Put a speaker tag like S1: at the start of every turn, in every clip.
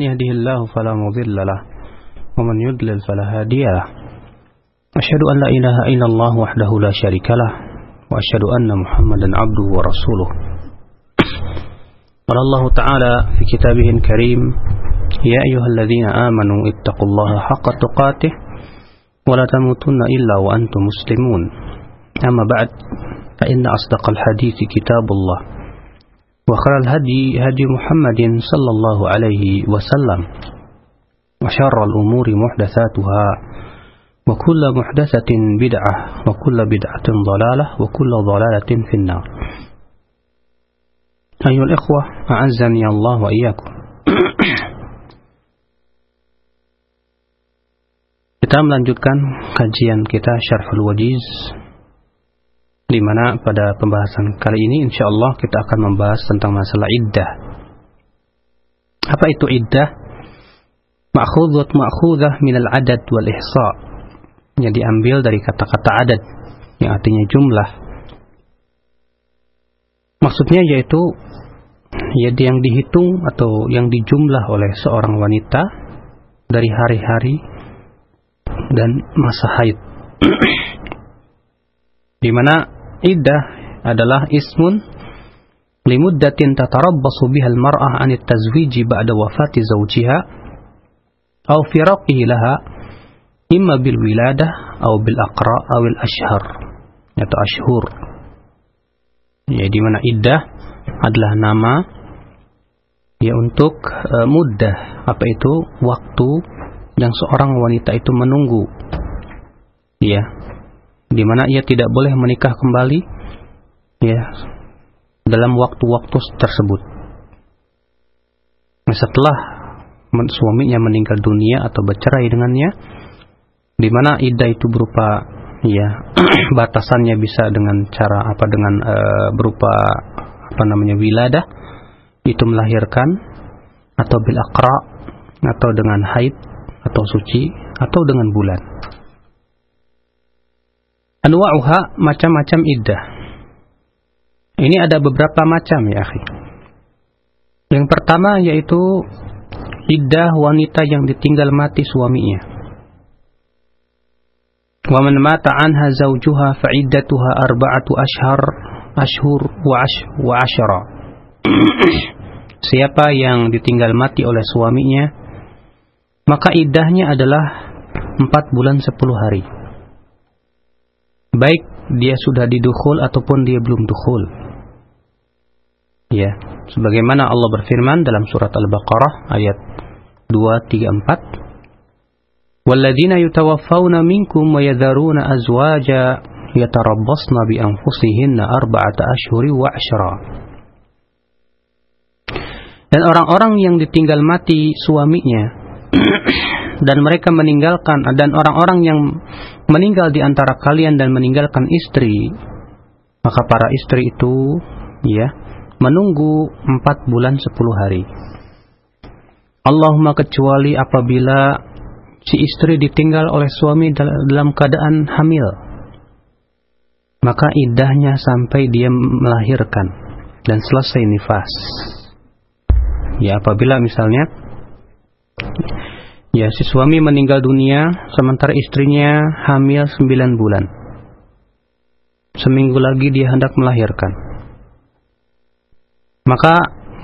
S1: يهده الله فلا مضل له ومن يضلل فلا هادي له. أشهد أن لا إله إلا الله وحده لا شريك له وأشهد أن محمدا عبده ورسوله. قال الله تعالى في كتابه الكريم يا أيها الذين آمنوا اتقوا الله حق تقاته ولا تموتن إلا وأنتم مسلمون. أما بعد فإن أصدق الحديث كتاب الله. وخير الهدي هدي محمد صلى الله عليه وسلم. وشر الأمور محدثاتها وكل محدثة بدعة وكل بدعة ضلالة وكل ضلالة في النار. أيها الإخوة أعزني الله وإياكم. Kita melanjutkan kajian kita Syarhul Wajiz. Di mana pada pembahasan kali ini insya Allah kita akan membahas tentang masalah iddah. Apa itu iddah? Ma'khudhat ma'khudhah minal adad wal ihsa. Yang diambil dari kata-kata adat yang artinya jumlah. Maksudnya yaitu ya yang dihitung atau yang dijumlah oleh seorang wanita dari hari-hari dan masa haid. di mana iddah adalah ismun limuddatin tatarabbasu biha al-mar'ah 'an at-tazwij ba'da wafati zawjiha aw firaqihi laha imma bil wiladah aw bil aqra aw al ashhar. Atau ashhur. Ya di mana iddah adalah nama ya untuk uh, muddah. Apa itu? Waktu yang seorang wanita itu menunggu. Ya di mana ia tidak boleh menikah kembali ya dalam waktu-waktu tersebut. Setelah suaminya meninggal dunia atau bercerai dengannya di mana iddah itu berupa ya batasannya bisa dengan cara apa dengan e, berupa apa namanya wiladah itu melahirkan atau bil akra atau dengan haid atau suci atau dengan bulan anwa'uha macam-macam iddah. Ini ada beberapa macam ya, akhi. Yang pertama yaitu iddah wanita yang ditinggal mati suaminya. Wa man mata anha zawjuha fa iddatuha arba'atu ashhar ashhur wa ash wa ashara. Siapa yang ditinggal mati oleh suaminya, maka iddahnya adalah 4 bulan 10 hari baik dia sudah didukul ataupun dia belum dukul. Ya, sebagaimana Allah berfirman dalam surat Al-Baqarah ayat 234 Walladzina yutawaffawna وَالَّذِينَ wa مِنْكُمْ azwaja yatarabbasna يَتَرَبَّصْنَ بِأَنْفُسِهِنَّ arba'ata ashhuri wa. Dan orang-orang yang ditinggal mati suaminya dan mereka meninggalkan dan orang-orang yang meninggal di antara kalian dan meninggalkan istri. Maka para istri itu ya menunggu empat bulan sepuluh hari. Allahumma kecuali apabila si istri ditinggal oleh suami dalam keadaan hamil. Maka idahnya sampai dia melahirkan dan selesai nifas. Ya apabila misalnya ya si suami meninggal dunia sementara istrinya hamil 9 bulan. Seminggu lagi dia hendak melahirkan. Maka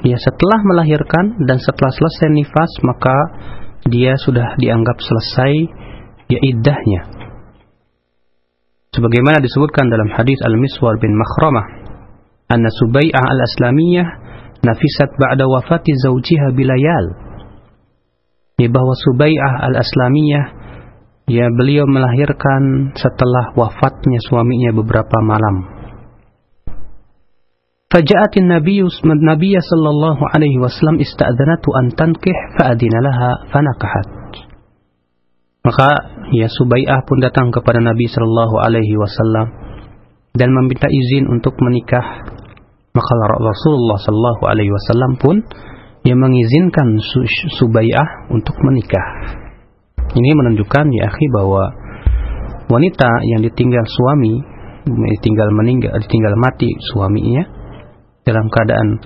S1: ya setelah melahirkan dan setelah selesai nifas maka dia sudah dianggap selesai ya iddahnya. Sebagaimana disebutkan dalam hadis Al-Miswar bin Makhramah anna Subai'ah al-Aslamiyah nafisat ba'da wafati zawjiha bilayal ya bahwa Subai'ah al-Aslamiyah ya beliau melahirkan setelah wafatnya suaminya beberapa malam فجاءت النبي النبي صلى الله عليه وسلم استأذنته أن تنكح فأذن لها فنكحت maka ya Subai'ah pun datang kepada Nabi Shallallahu Alaihi Wasallam dan meminta izin untuk menikah maka Rasulullah Shallallahu Alaihi Wasallam pun yang mengizinkan Subai'ah untuk menikah ini menunjukkan ya akhi bahwa wanita yang ditinggal suami ditinggal meninggal ditinggal mati suaminya dalam keadaan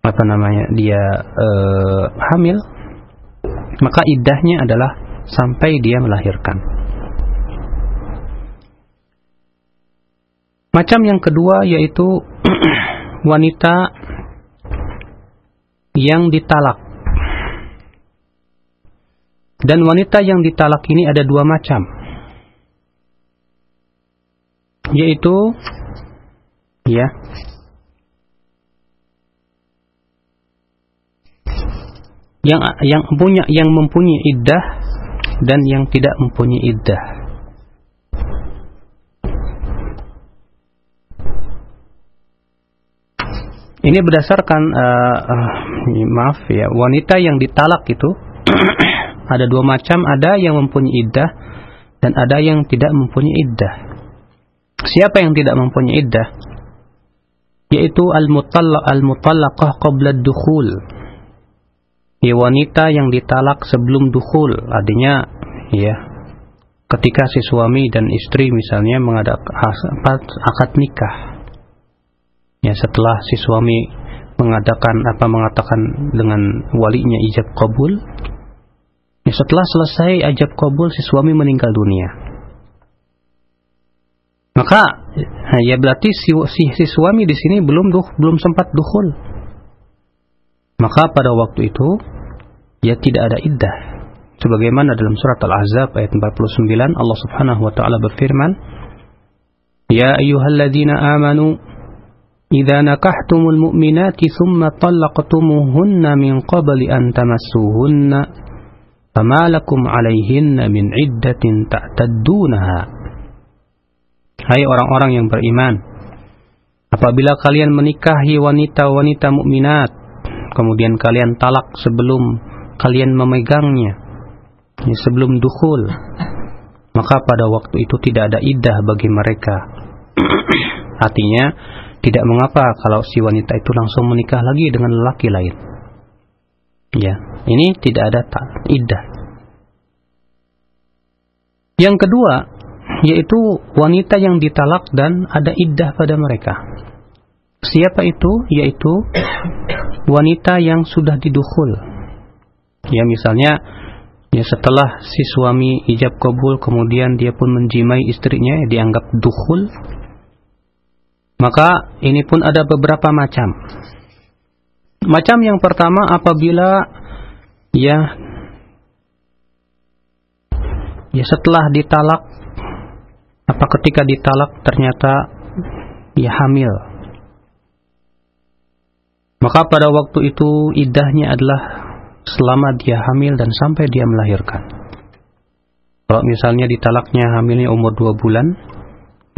S1: apa namanya dia uh, hamil maka iddahnya adalah sampai dia melahirkan. Macam yang kedua yaitu wanita yang ditalak. Dan wanita yang ditalak ini ada dua macam. Yaitu ya yang yang punya yang mempunyai iddah dan yang tidak mempunyai iddah. Ini berdasarkan uh, uh, maaf ya wanita yang ditalak itu ada dua macam ada yang mempunyai iddah dan ada yang tidak mempunyai iddah. Siapa yang tidak mempunyai iddah? Yaitu al-mutallaq al-mutallaqah qabla dukhul ya wanita yang ditalak sebelum dukhul artinya ya ketika si suami dan istri misalnya mengadakan akad nikah ya setelah si suami mengadakan apa mengatakan dengan walinya ijab kabul. Ya setelah selesai ijab kabul si suami meninggal dunia. Maka ya berarti si, si, si suami di sini belum duh, belum sempat dukhul. Maka pada waktu itu ya tidak ada iddah. Sebagaimana dalam surat Al-Ahzab ayat 49 Allah Subhanahu wa taala berfirman, "Ya ayyuhalladzina amanu idza nakahtumul mu'minati thumma talaqtumuhunna min qabli an tamassuhunna fama lakum 'alayhinna min iddatin ta'taddunaha." Hai orang-orang yang beriman, apabila kalian menikahi wanita-wanita mukminat kemudian kalian talak sebelum kalian memegangnya ya, sebelum dukhul maka pada waktu itu tidak ada iddah bagi mereka artinya tidak mengapa kalau si wanita itu langsung menikah lagi dengan lelaki lain ya ini tidak ada tak iddah yang kedua yaitu wanita yang ditalak dan ada iddah pada mereka siapa itu yaitu wanita yang sudah didukhul. Ya misalnya ya setelah si suami ijab kabul kemudian dia pun menjimai istrinya ya, dianggap dukhul. Maka ini pun ada beberapa macam. Macam yang pertama apabila ya ya setelah ditalak apa ketika ditalak ternyata ya hamil maka pada waktu itu idahnya adalah selama dia hamil dan sampai dia melahirkan. Kalau misalnya ditalaknya hamilnya umur dua bulan,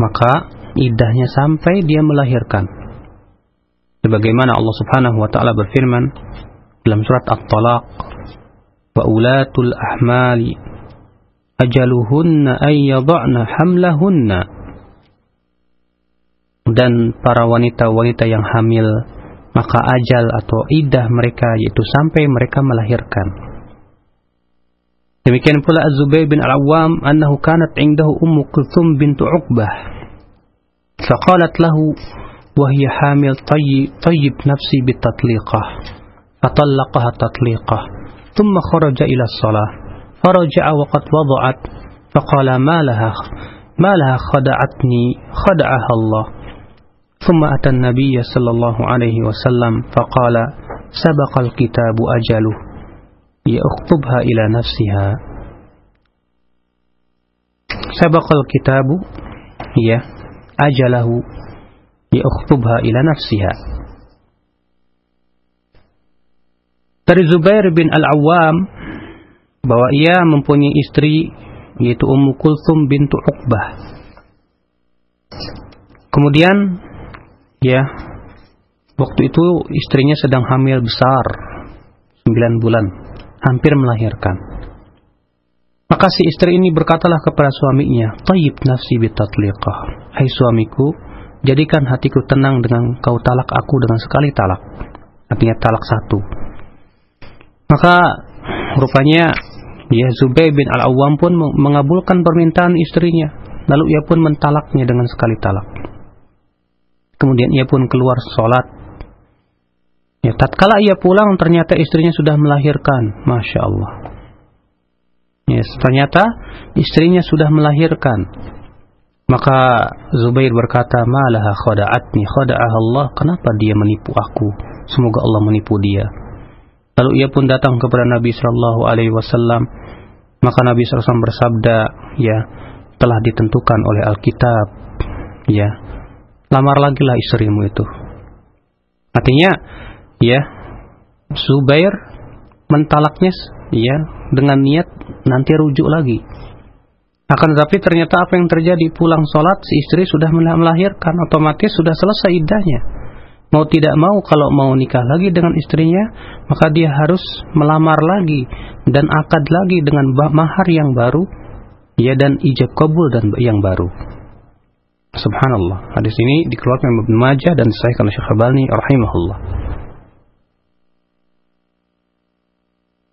S1: maka idahnya sampai dia melahirkan. Sebagaimana Allah Subhanahu wa taala berfirman dalam surat At-Talaq, "Wa ulatul ahmali ajaluhunna ay yad'na hamlahunna." Dan para wanita-wanita yang hamil maka ajal atau idah mereka yaitu sampai mereka melahirkan. Demikian pula Az-Zubair bin Al-Awwam annahu kanat indahu Ummu Kulthum bintu Uqbah. فقالت له وهي حامل طيب, طيب نفسي بالتطليقة. فطلقها تطليقة ثم خرج إلى الصلاة. فرجع وقد وضعت فقال ما لها ما لها خدعتني خدعها الله. ثم أتى النبي صلى الله عليه وسلم فقال سبق الكتاب أجله. يخطبها إلى نفسها. سبق الكتاب هي ajalahu yakhutubha ila nafsiha. Dari Zubair bin Al-Awwam bahwa ia mempunyai istri yaitu Ummu Kulthum bintu Uqbah. Kemudian ya waktu itu istrinya sedang hamil besar 9 bulan, hampir melahirkan. Maka si istri ini berkatalah kepada suaminya, "Tayyib nafsi bitatliqah." Hai suamiku jadikan hatiku tenang dengan kau talak aku dengan sekali talak artinya talak satu maka rupanya ya Zubair bin Al-Awwam pun mengabulkan permintaan istrinya lalu ia pun mentalaknya dengan sekali talak Kemudian ia pun keluar sholat. Ya, tatkala ia pulang ternyata istrinya sudah melahirkan. Masya Allah. Ya, ternyata istrinya sudah melahirkan. Maka Zubair berkata, "Malaha khada'atni khada'ah Allah." Kenapa dia menipu aku? Semoga Allah menipu dia. Lalu ia pun datang kepada Nabi sallallahu alaihi wasallam. Maka Nabi SAW bersabda, ya, telah ditentukan oleh Alkitab. Ya, lamar lagi lah istrimu itu. Artinya, ya, Zubair mentalaknya ya dengan niat nanti rujuk lagi. Akan tetapi ternyata apa yang terjadi pulang sholat si istri sudah melahirkan otomatis sudah selesai idahnya. Mau tidak mau kalau mau nikah lagi dengan istrinya maka dia harus melamar lagi dan akad lagi dengan mahar yang baru ya dan ijab kabul dan yang baru. Subhanallah. Hadis ini dikeluarkan Ibnu Majah dan disahihkan oleh Syekh Albani rahimahullah.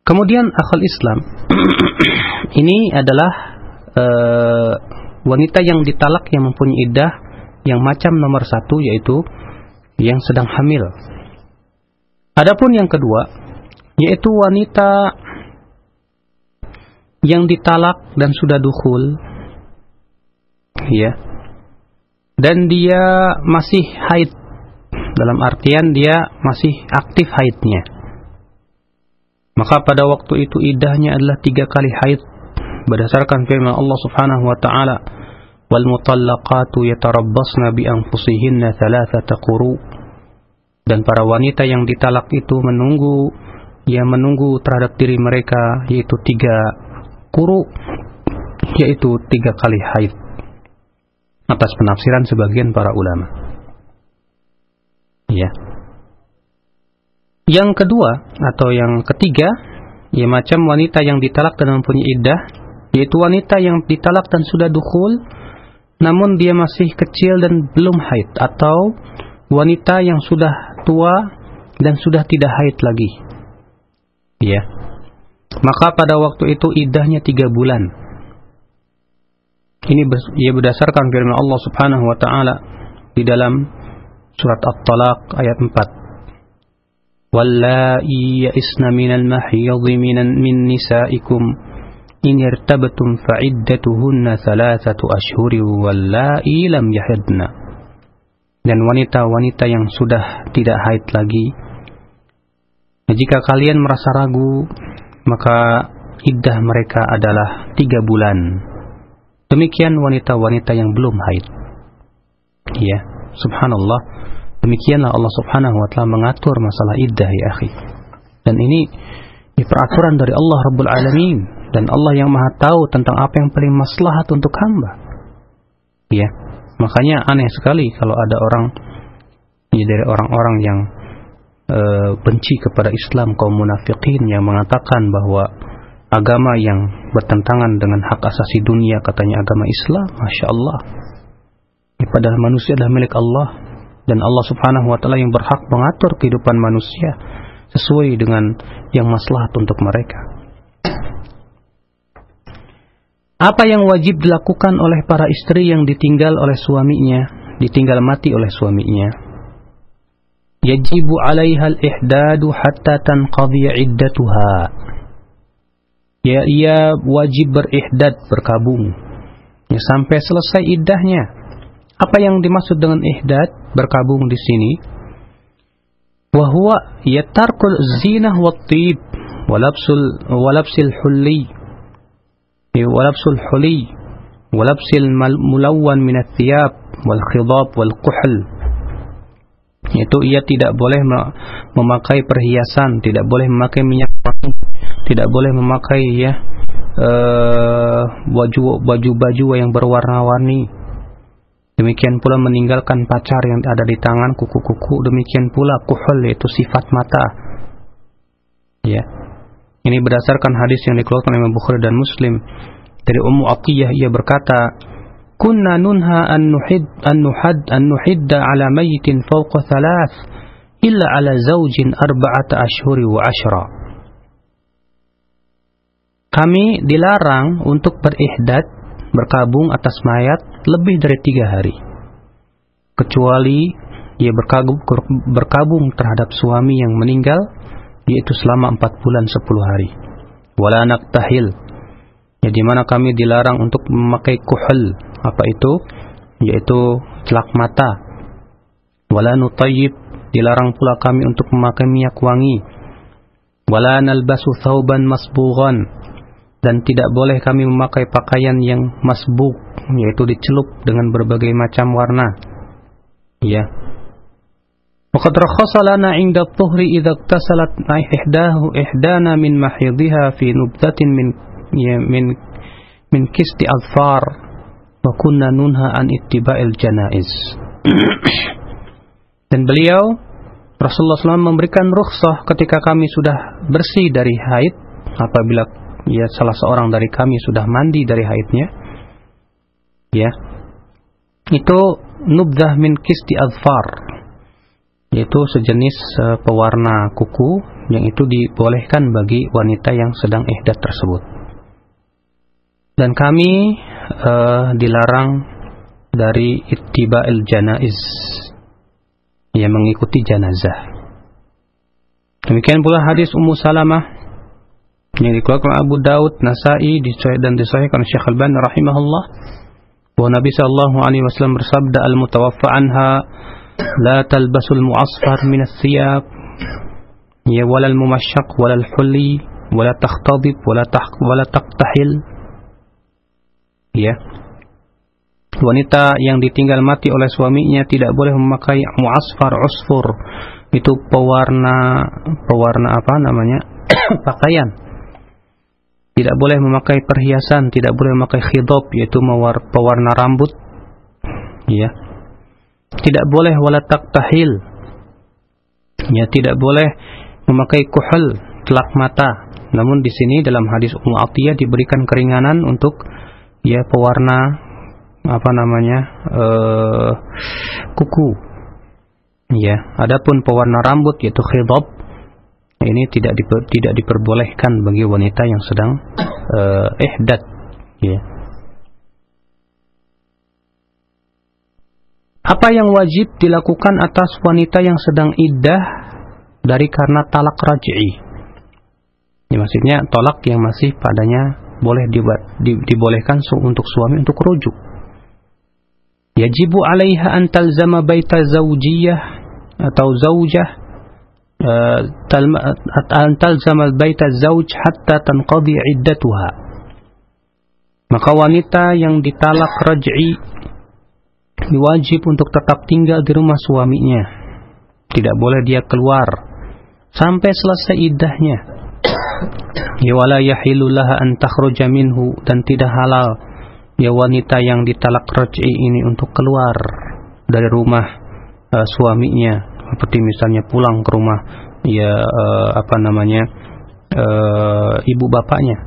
S1: Kemudian akal Islam ini adalah uh, wanita yang ditalak yang mempunyai iddah yang macam nomor satu yaitu yang sedang hamil. Adapun yang kedua yaitu wanita yang ditalak dan sudah dukhul ya. Dan dia masih haid. Dalam artian dia masih aktif haidnya. Maka pada waktu itu idahnya adalah tiga kali haid berdasarkan firman Allah Subhanahu wa taala wal mutallaqatu yatarabbasna bi anfusihinna thalathata quru. Dan para wanita yang ditalak itu menunggu ya menunggu terhadap diri mereka yaitu tiga kuru yaitu tiga kali haid. Atas penafsiran sebagian para ulama. Ya. Yang kedua atau yang ketiga, ya macam wanita yang ditalak dan mempunyai iddah, yaitu wanita yang ditalak dan sudah dukhul, namun dia masih kecil dan belum haid, atau wanita yang sudah tua dan sudah tidak haid lagi. Ya. Maka pada waktu itu iddahnya tiga bulan. Ini ia berdasarkan firman Allah Subhanahu wa taala di dalam surat At-Talaq ayat 4. واللائي يئسن من المحيض من, من نسائكم إن ارتبتم فعدتهن ثلاثة أشهر واللائي لم يحدن dan wanita-wanita yang sudah tidak haid lagi jika kalian merasa ragu maka iddah mereka adalah tiga bulan demikian wanita-wanita yang belum haid ya subhanallah Demikianlah Allah Subhanahu wa taala mengatur masalah iddah ya akhi. Dan ini ini peraturan dari Allah Rabbul Alamin dan Allah yang Maha tahu tentang apa yang paling maslahat untuk hamba. Ya. Makanya aneh sekali kalau ada orang ya dari orang-orang yang e, benci kepada Islam kaum munafikin yang mengatakan bahwa agama yang bertentangan dengan hak asasi dunia katanya agama Islam, masya Allah. Ya, padahal manusia adalah milik Allah dan Allah Subhanahu wa taala yang berhak mengatur kehidupan manusia sesuai dengan yang maslahat untuk mereka. Apa yang wajib dilakukan oleh para istri yang ditinggal oleh suaminya, ditinggal mati oleh suaminya? Yajibu 'alaiha al-ihdadu hatta tanqadhi 'iddatuha. Ya, ia wajib berihdad, berkabung. Ya, sampai selesai iddahnya. Apa yang dimaksud dengan ihdad berkabung di sini? Wahwa yatarkul zinah wa tib walabsul walabsil hulli walabsul hulli walabsil mulawwan min athiyab wal khidab wal kuhl itu ia tidak boleh memakai perhiasan, tidak boleh memakai minyak wangi, tidak boleh memakai ya uh, baju baju-baju yang berwarna-warni, Demikian pula meninggalkan pacar yang ada di tangan kuku-kuku. Demikian pula kuhul yaitu sifat mata. Ya. Ini berdasarkan hadis yang dikeluarkan oleh Bukhari dan Muslim dari Ummu Atiyah ia berkata, "Kunna nunha an nuhid an nuhad an nuhidda ala mayyitin fawqa thalath illa ala zawjin arba'ata ashhuri wa ashra." Kami dilarang untuk berihdad berkabung atas mayat lebih dari tiga hari. Kecuali ia berkabung, berkabung terhadap suami yang meninggal, yaitu selama empat bulan sepuluh hari. Wala tahil ya di mana kami dilarang untuk memakai kuhul. Apa itu? Yaitu celak mata. Wala nutayyib. Dilarang pula kami untuk memakai minyak wangi. Wala nalbasu thawban masbughan dan tidak boleh kami memakai pakaian yang masbuk yaitu dicelup dengan berbagai macam warna. Ya وقد رخص لنا عند الطهر إذا اغتسلت إحداه إحدانا من محيضها في نبذة من من من كست أظفار وكنا ننهى عن اتباع الجنائز dan beliau Rasulullah SAW memberikan rukhsah ketika kami sudah bersih dari haid apabila ya salah seorang dari kami sudah mandi dari haidnya ya itu nubdah min kisti adfar yaitu sejenis uh, pewarna kuku yang itu dibolehkan bagi wanita yang sedang ihdat tersebut. Dan kami uh, dilarang dari ittiba'il janaiz yang mengikuti janazah. Demikian pula hadis Ummu Salamah yang dikeluarkan Abu Daud, Nasai dan disahihkan Syekh Al-Albani rahimahullah bahwa Nabi sallallahu alaihi wasallam bersabda al-mutawaffa anha لا تلبس المعصفر من الثياب ولا الممشق ولا الحلي ولا تختضب ولا ولا تقتحل ya wanita yang ditinggal mati oleh suaminya tidak boleh memakai muasfar usfur itu pewarna pewarna apa namanya pakaian tidak boleh memakai perhiasan tidak boleh memakai khidab yaitu pewarna rambut ya tidak boleh wala taktahil ya tidak boleh memakai kuhul telak mata. Namun di sini dalam hadis Ummu Atiyah diberikan keringanan untuk ya pewarna apa namanya uh, kuku. Ya adapun pewarna rambut yaitu khidab ini tidak diper, tidak diperbolehkan bagi wanita yang sedang uh, ihdat. Ya Apa yang wajib dilakukan atas wanita yang sedang iddah dari karena talak raj'i? Ini maksudnya tolak yang masih padanya boleh dibuat, di, dibolehkan untuk suami untuk rujuk. Yajibu 'alaiha an talzama baita zawjiyah atau zaujah uh, an talzama baita zauj hatta tanqadi iddatuha. Maka wanita yang ditalak raj'i wajib untuk tetap tinggal di rumah suaminya. Tidak boleh dia keluar sampai selesai iddahnya. Ya wala yahilu laha an takhruja minhu dan tidak halal ya wanita yang ditalak raj'i ini untuk keluar dari rumah uh, suaminya seperti misalnya pulang ke rumah ya uh, apa namanya uh, ibu bapaknya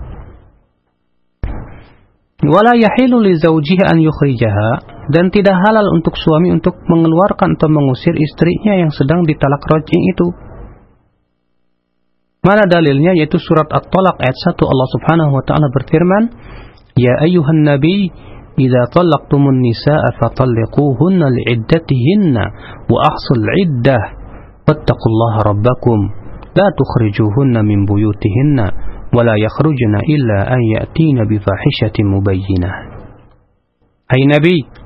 S1: wala yahilu li zawjiha an yukhrijaha dan tidak halal untuk suami untuk mengeluarkan atau mengusir istrinya yang sedang ditalak rojing itu. Mana dalilnya yaitu surat At-Talaq ayat 1 Allah Subhanahu wa taala berfirman, "Ya ayyuhan nabi, idza talaqtumun nisaa fatalliquhunna li'iddatihinna wa ahsul 'iddah wattaqullaha rabbakum la tukhrijuhunna min buyutihinna wa la yakhrujna illa an ya'tina bi fahishatin mubayyinah." Hai Nabi,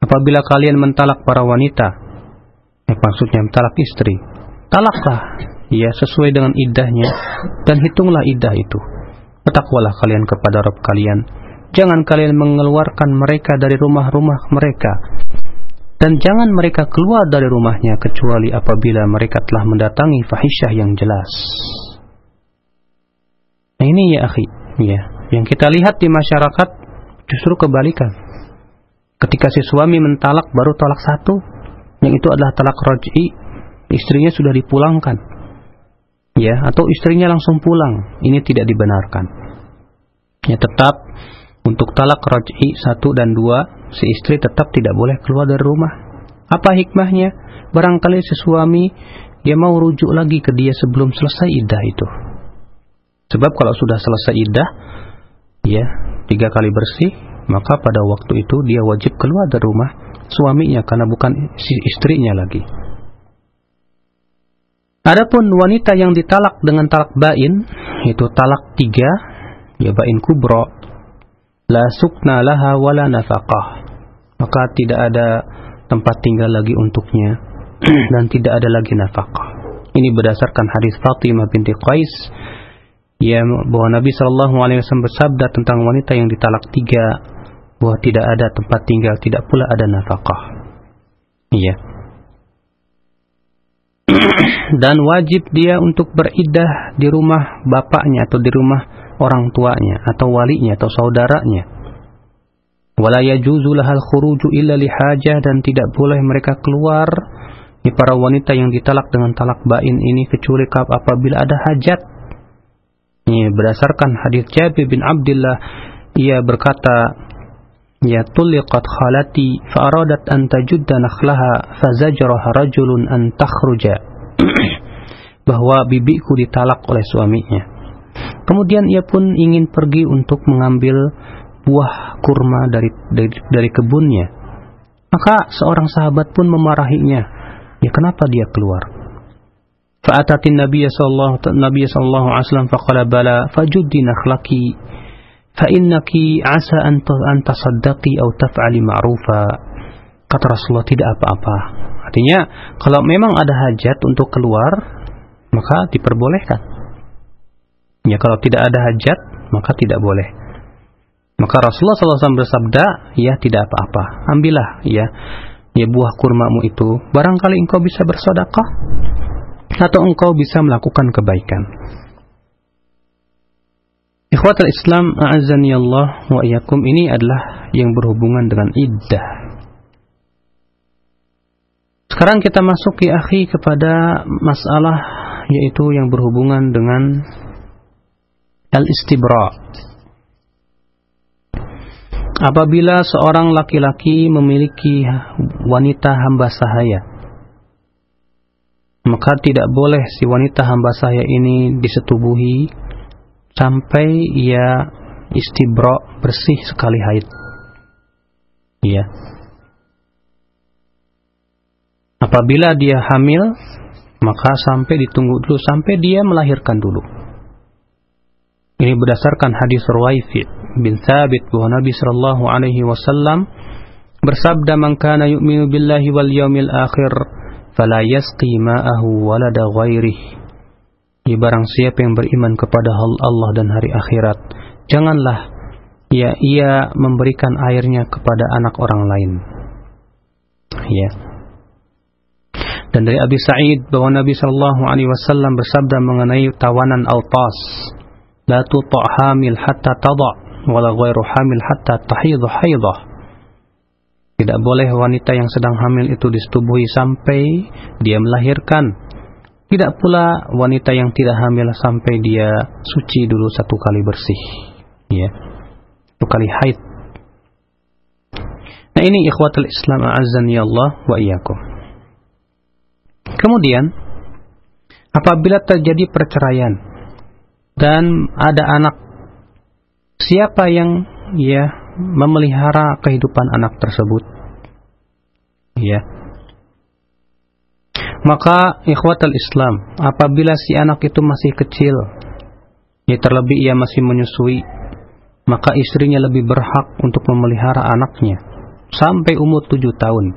S1: apabila kalian mentalak para wanita, ya, maksudnya mentalak istri, talaklah ya sesuai dengan iddahnya dan hitunglah iddah itu. Bertakwalah kalian kepada Rabb kalian. Jangan kalian mengeluarkan mereka dari rumah-rumah mereka dan jangan mereka keluar dari rumahnya kecuali apabila mereka telah mendatangi fahisyah yang jelas. Nah ini ya akhi, ya, yang kita lihat di masyarakat justru kebalikan. Ketika si suami mentalak baru talak satu, yang itu adalah talak roj'i, istrinya sudah dipulangkan. Ya, atau istrinya langsung pulang. Ini tidak dibenarkan. Ya, tetap untuk talak roj'i satu dan dua, si istri tetap tidak boleh keluar dari rumah. Apa hikmahnya? Barangkali si suami dia mau rujuk lagi ke dia sebelum selesai iddah itu. Sebab kalau sudah selesai iddah, ya tiga kali bersih, maka pada waktu itu dia wajib keluar dari rumah suaminya karena bukan si istrinya lagi. Adapun wanita yang ditalak dengan talak bain, itu talak tiga, ya bain kubro, la sukna laha wala nafaqah maka tidak ada tempat tinggal lagi untuknya dan tidak ada lagi nafkah. Ini berdasarkan hadis Fatimah binti Qais ya bahwa Nabi Shallallahu Alaihi Wasallam bersabda tentang wanita yang ditalak tiga bahwa tidak ada tempat tinggal, tidak pula ada nafkah. Iya. Dan wajib dia untuk beridah di rumah bapaknya atau di rumah orang tuanya atau walinya atau saudaranya wala yajuzu lahal khuruju illa lihajah dan tidak boleh mereka keluar ini para wanita yang ditalak dengan talak bain ini kecuali apabila ada hajat ini berdasarkan hadis Jabir bin Abdullah ia berkata ya tuliqat khalati fa aradat an tajudda nakhlaha fazajraha rajulun an takhruja bahwa bibiku ditalak oleh suaminya kemudian ia pun ingin pergi untuk mengambil buah kurma dari, dari dari kebunnya. Maka seorang sahabat pun memarahinya. Ya kenapa dia keluar? Fa'atatin Nabi sallallahu Nabi sallallahu alaihi wasallam faqala bala fajuddi nakhlaki fa innaki asa an tasaddaqi aw taf'ali ma'rufa. Kata Rasulullah tidak apa-apa. Artinya kalau memang ada hajat untuk keluar maka diperbolehkan. Ya kalau tidak ada hajat maka tidak boleh. Maka Rasulullah SAW bersabda, ya tidak apa-apa, ambillah ya, ya buah kurmamu itu, barangkali engkau bisa bersodakah, atau engkau bisa melakukan kebaikan. Ikhwatul Islam, a'azani Allah wa iyakum, ini adalah yang berhubungan dengan iddah. Sekarang kita masuk ya akhi kepada masalah yaitu yang berhubungan dengan al-istibra' apabila seorang laki-laki memiliki wanita hamba sahaya maka tidak boleh si wanita hamba sahaya ini disetubuhi sampai ia istibra bersih sekali haid. Ya apabila dia hamil maka sampai ditunggu dulu sampai dia melahirkan dulu. Ini berdasarkan hadis Ruwaifi bin Thabit bahwa Nabi sallallahu alaihi wasallam bersabda man kana yu'minu billahi wal yawmil akhir fala yasqi ma'ahu walada ghairihi. ya barang siapa yang beriman kepada Allah dan hari akhirat janganlah ya ia memberikan airnya kepada anak orang lain ya dan dari Abi Sa'id bahwa Nabi sallallahu alaihi wasallam bersabda mengenai tawanan autas la tuta hatta tada wala ghairu hamil hatta tahidhu haidah. Tidak boleh wanita yang sedang hamil itu disetubuhi sampai dia melahirkan. Tidak pula wanita yang tidak hamil sampai dia suci dulu satu kali bersih. Ya. Satu kali haid. Nah ini ikhwatul Islam azan ya Allah wa iyyakum. Kemudian apabila terjadi perceraian dan ada anak siapa yang ya memelihara kehidupan anak tersebut ya maka ikhwatal Islam apabila si anak itu masih kecil ya terlebih ia masih menyusui maka istrinya lebih berhak untuk memelihara anaknya sampai umur tujuh tahun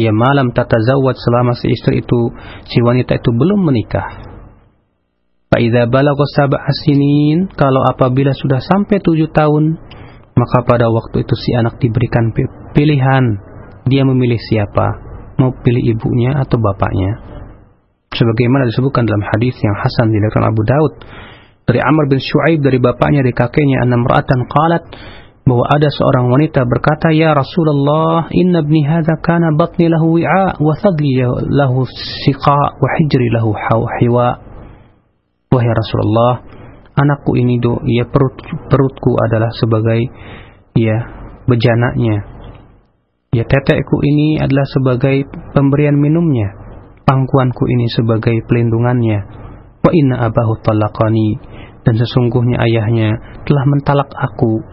S1: ya malam tatazawwad selama si istri itu si wanita itu belum menikah Fa'idha balagha sab'a sinin, kalau apabila sudah sampai tujuh tahun, maka pada waktu itu si anak diberikan pilihan. Dia memilih siapa, mau pilih ibunya atau bapaknya. Sebagaimana disebutkan dalam hadis yang Hasan diriwayatkan Abu Daud dari Amr bin Shu'aib dari bapaknya dari kakeknya anna mar'atan qalat bahwa ada seorang wanita berkata ya Rasulullah inna ibni hadza kana batni lahu wi'a wa thadli lahu siqa wa hijri lahu hiwa Wahai Rasulullah, anakku ini do, ya perut perutku adalah sebagai ya bejananya. Ya tetekku ini adalah sebagai pemberian minumnya. Pangkuanku ini sebagai pelindungannya. Wa inna abahu talaqani dan sesungguhnya ayahnya telah mentalak aku.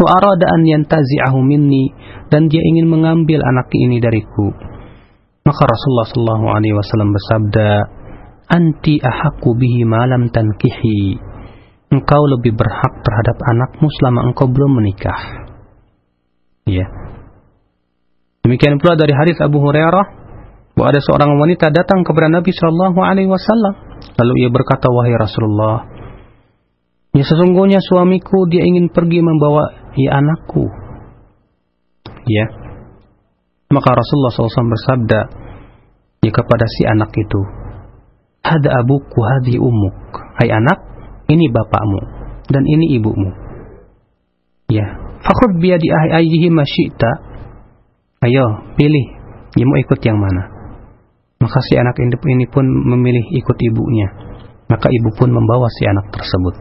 S1: Wa arada an yantazi'ahu minni dan dia ingin mengambil anak ini dariku. Maka Rasulullah sallallahu alaihi wasallam bersabda, anti ahakku bihi malam tankihi engkau lebih berhak terhadap anakmu selama engkau belum menikah. Ya. Demikian pula dari hadis Abu Hurairah bahwa ada seorang wanita datang kepada Nabi Shallallahu Alaihi Wasallam. Lalu ia berkata, wahai Rasulullah, ya sesungguhnya suamiku dia ingin pergi membawa ya anakku. Ya. Maka Rasulullah SAW bersabda ya kepada si anak itu, ada abuku, hadi umuk. Hai anak, ini bapakmu dan ini ibumu. Ya, fakhud biyadi ayyihi masyita. Ayo, pilih. Dia mau ikut yang mana? Maka si anak ini pun memilih ikut ibunya. Maka ibu pun membawa si anak tersebut.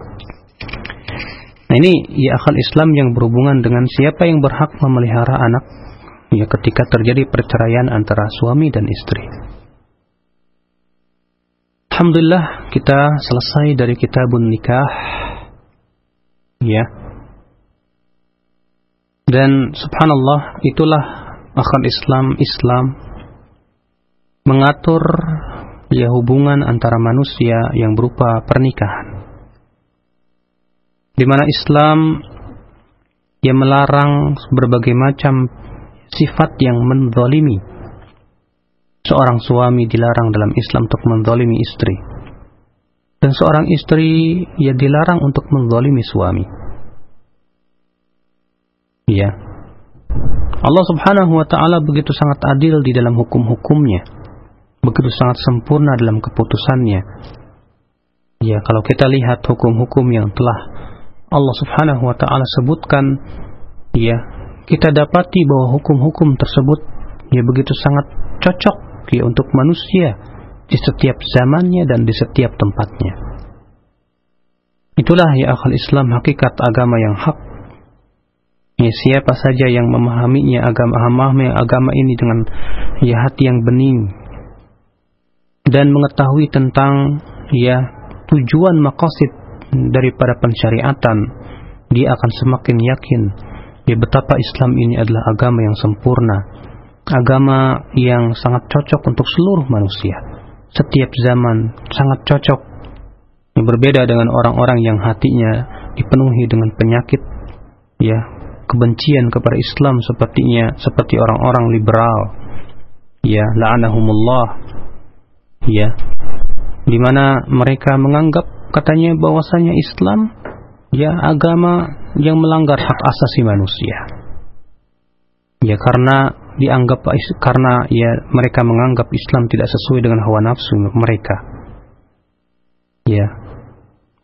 S1: Nah ini ya akal Islam yang berhubungan dengan siapa yang berhak memelihara anak ya ketika terjadi perceraian antara suami dan istri. Alhamdulillah kita selesai dari kitabun nikah. Ya. Dan subhanallah itulah akan Islam Islam mengatur ya hubungan antara manusia yang berupa pernikahan. Di mana Islam yang melarang berbagai macam sifat yang menzalimi Seorang suami dilarang dalam Islam untuk menzalimi istri. Dan seorang istri ya dilarang untuk menzalimi suami. Ya. Allah Subhanahu wa taala begitu sangat adil di dalam hukum-hukumnya. Begitu sangat sempurna dalam keputusannya. Ya, kalau kita lihat hukum-hukum yang telah Allah Subhanahu wa taala sebutkan, ya, kita dapati bahwa hukum-hukum tersebut ya begitu sangat cocok ya untuk manusia di setiap zamannya dan di setiap tempatnya. Itulah ya akal Islam hakikat agama yang hak. Ya, siapa saja yang memahaminya agama memahami agama ini dengan ya hati yang bening dan mengetahui tentang ya tujuan maqasid daripada pensyariatan, dia akan semakin yakin ya betapa Islam ini adalah agama yang sempurna agama yang sangat cocok untuk seluruh manusia. Setiap zaman sangat cocok. Berbeda dengan orang-orang yang hatinya dipenuhi dengan penyakit ya, kebencian kepada Islam sepertinya seperti orang-orang liberal. Ya, la'anahumullah. Ya. Di mana mereka menganggap katanya bahwasanya Islam ya agama yang melanggar hak asasi manusia. Ya karena dianggap karena ya mereka menganggap Islam tidak sesuai dengan hawa nafsu mereka. Ya.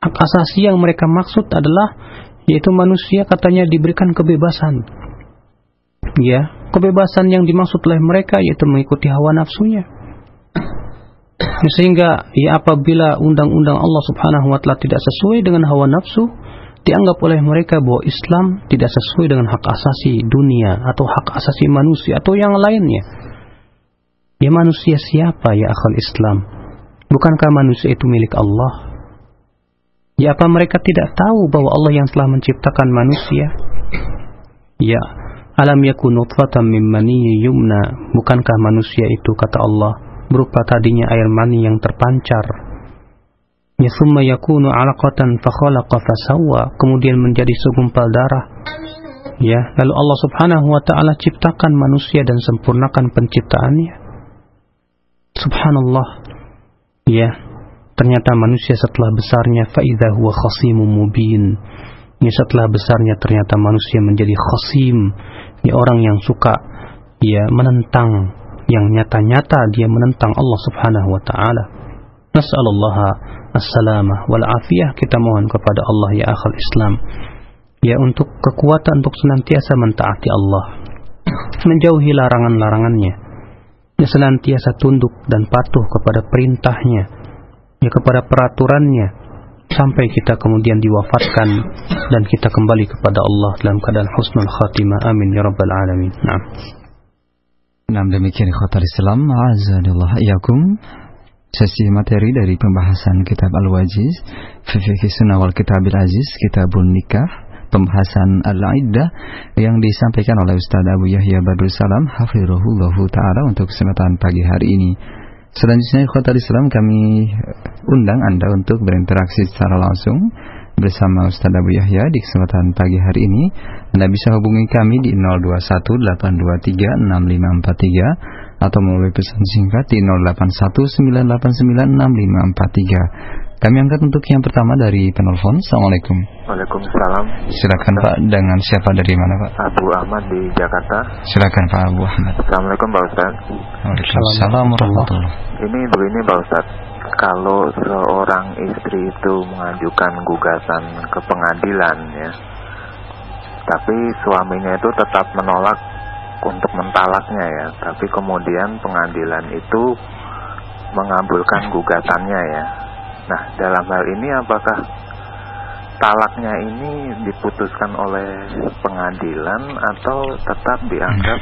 S1: Hak asasi yang mereka maksud adalah yaitu manusia katanya diberikan kebebasan. Ya, kebebasan yang dimaksud oleh mereka yaitu mengikuti hawa nafsunya. Sehingga ya apabila undang-undang Allah Subhanahu wa taala tidak sesuai dengan hawa nafsu, dianggap oleh mereka bahwa Islam tidak sesuai dengan hak asasi dunia atau hak asasi manusia atau yang lainnya. Ya manusia siapa ya akal Islam? Bukankah manusia itu milik Allah? Ya apa mereka tidak tahu bahwa Allah yang telah menciptakan manusia? Ya, alam yakun nutfatan min yumna. Bukankah manusia itu kata Allah berupa tadinya air mani yang terpancar? Ya summa yakunu alaqatan fakhalaqa fasawwa kemudian menjadi segumpal darah. Ya lalu Allah Subhanahu wa taala ciptakan manusia dan sempurnakan penciptaannya. Subhanallah. Ya ternyata manusia setelah besarnya faidha huwa khasimun mubin. Ya setelah besarnya ternyata manusia menjadi khasim. Ya orang yang suka ya menentang yang nyata-nyata dia menentang Allah Subhanahu wa taala. Nas'alallah as-salamah wal afiyah. Kita mohon kepada Allah ya akhal Islam ya untuk kekuatan untuk senantiasa mentaati Allah. Menjauhi larangan-larangannya. Ya senantiasa tunduk dan patuh kepada perintahnya ya kepada peraturannya sampai kita kemudian diwafatkan dan kita kembali kepada Allah dalam keadaan husnul khatimah. Amin ya rabbal alamin. Nah
S2: Nah demikian ikhwatal Islam. Azadillah Iyakum sesi materi dari pembahasan kitab Al-Wajiz Fikih Sunnah wal Kitabil Aziz Kitabun Nikah pembahasan Al-Iddah yang disampaikan oleh Ustaz Abu Yahya Badrul Salam hafizahullah taala untuk kesempatan pagi hari ini. Selanjutnya ikhwatal Islam kami undang Anda untuk berinteraksi secara langsung bersama Ustaz Abu Yahya di kesempatan pagi hari ini. Anda bisa hubungi kami di 0218236543 atau melalui pesan singkat di 0819896543. Kami angkat untuk yang pertama dari penelpon. Assalamualaikum.
S3: Waalaikumsalam.
S2: Silakan Pak, dengan siapa dari mana Pak?
S3: Abu Ahmad di Jakarta.
S2: Silakan Pak Abu Ahmad.
S3: Assalamualaikum Pak Ustaz.
S2: Waalaikumsalam warahmatullahi
S3: Ini begini Pak Ustaz. Kalau seorang istri itu mengajukan gugatan ke pengadilan ya, tapi suaminya itu tetap menolak untuk mentalaknya ya, tapi kemudian pengadilan itu mengabulkan gugatannya ya. Nah, dalam hal ini apakah talaknya ini diputuskan oleh pengadilan atau tetap dianggap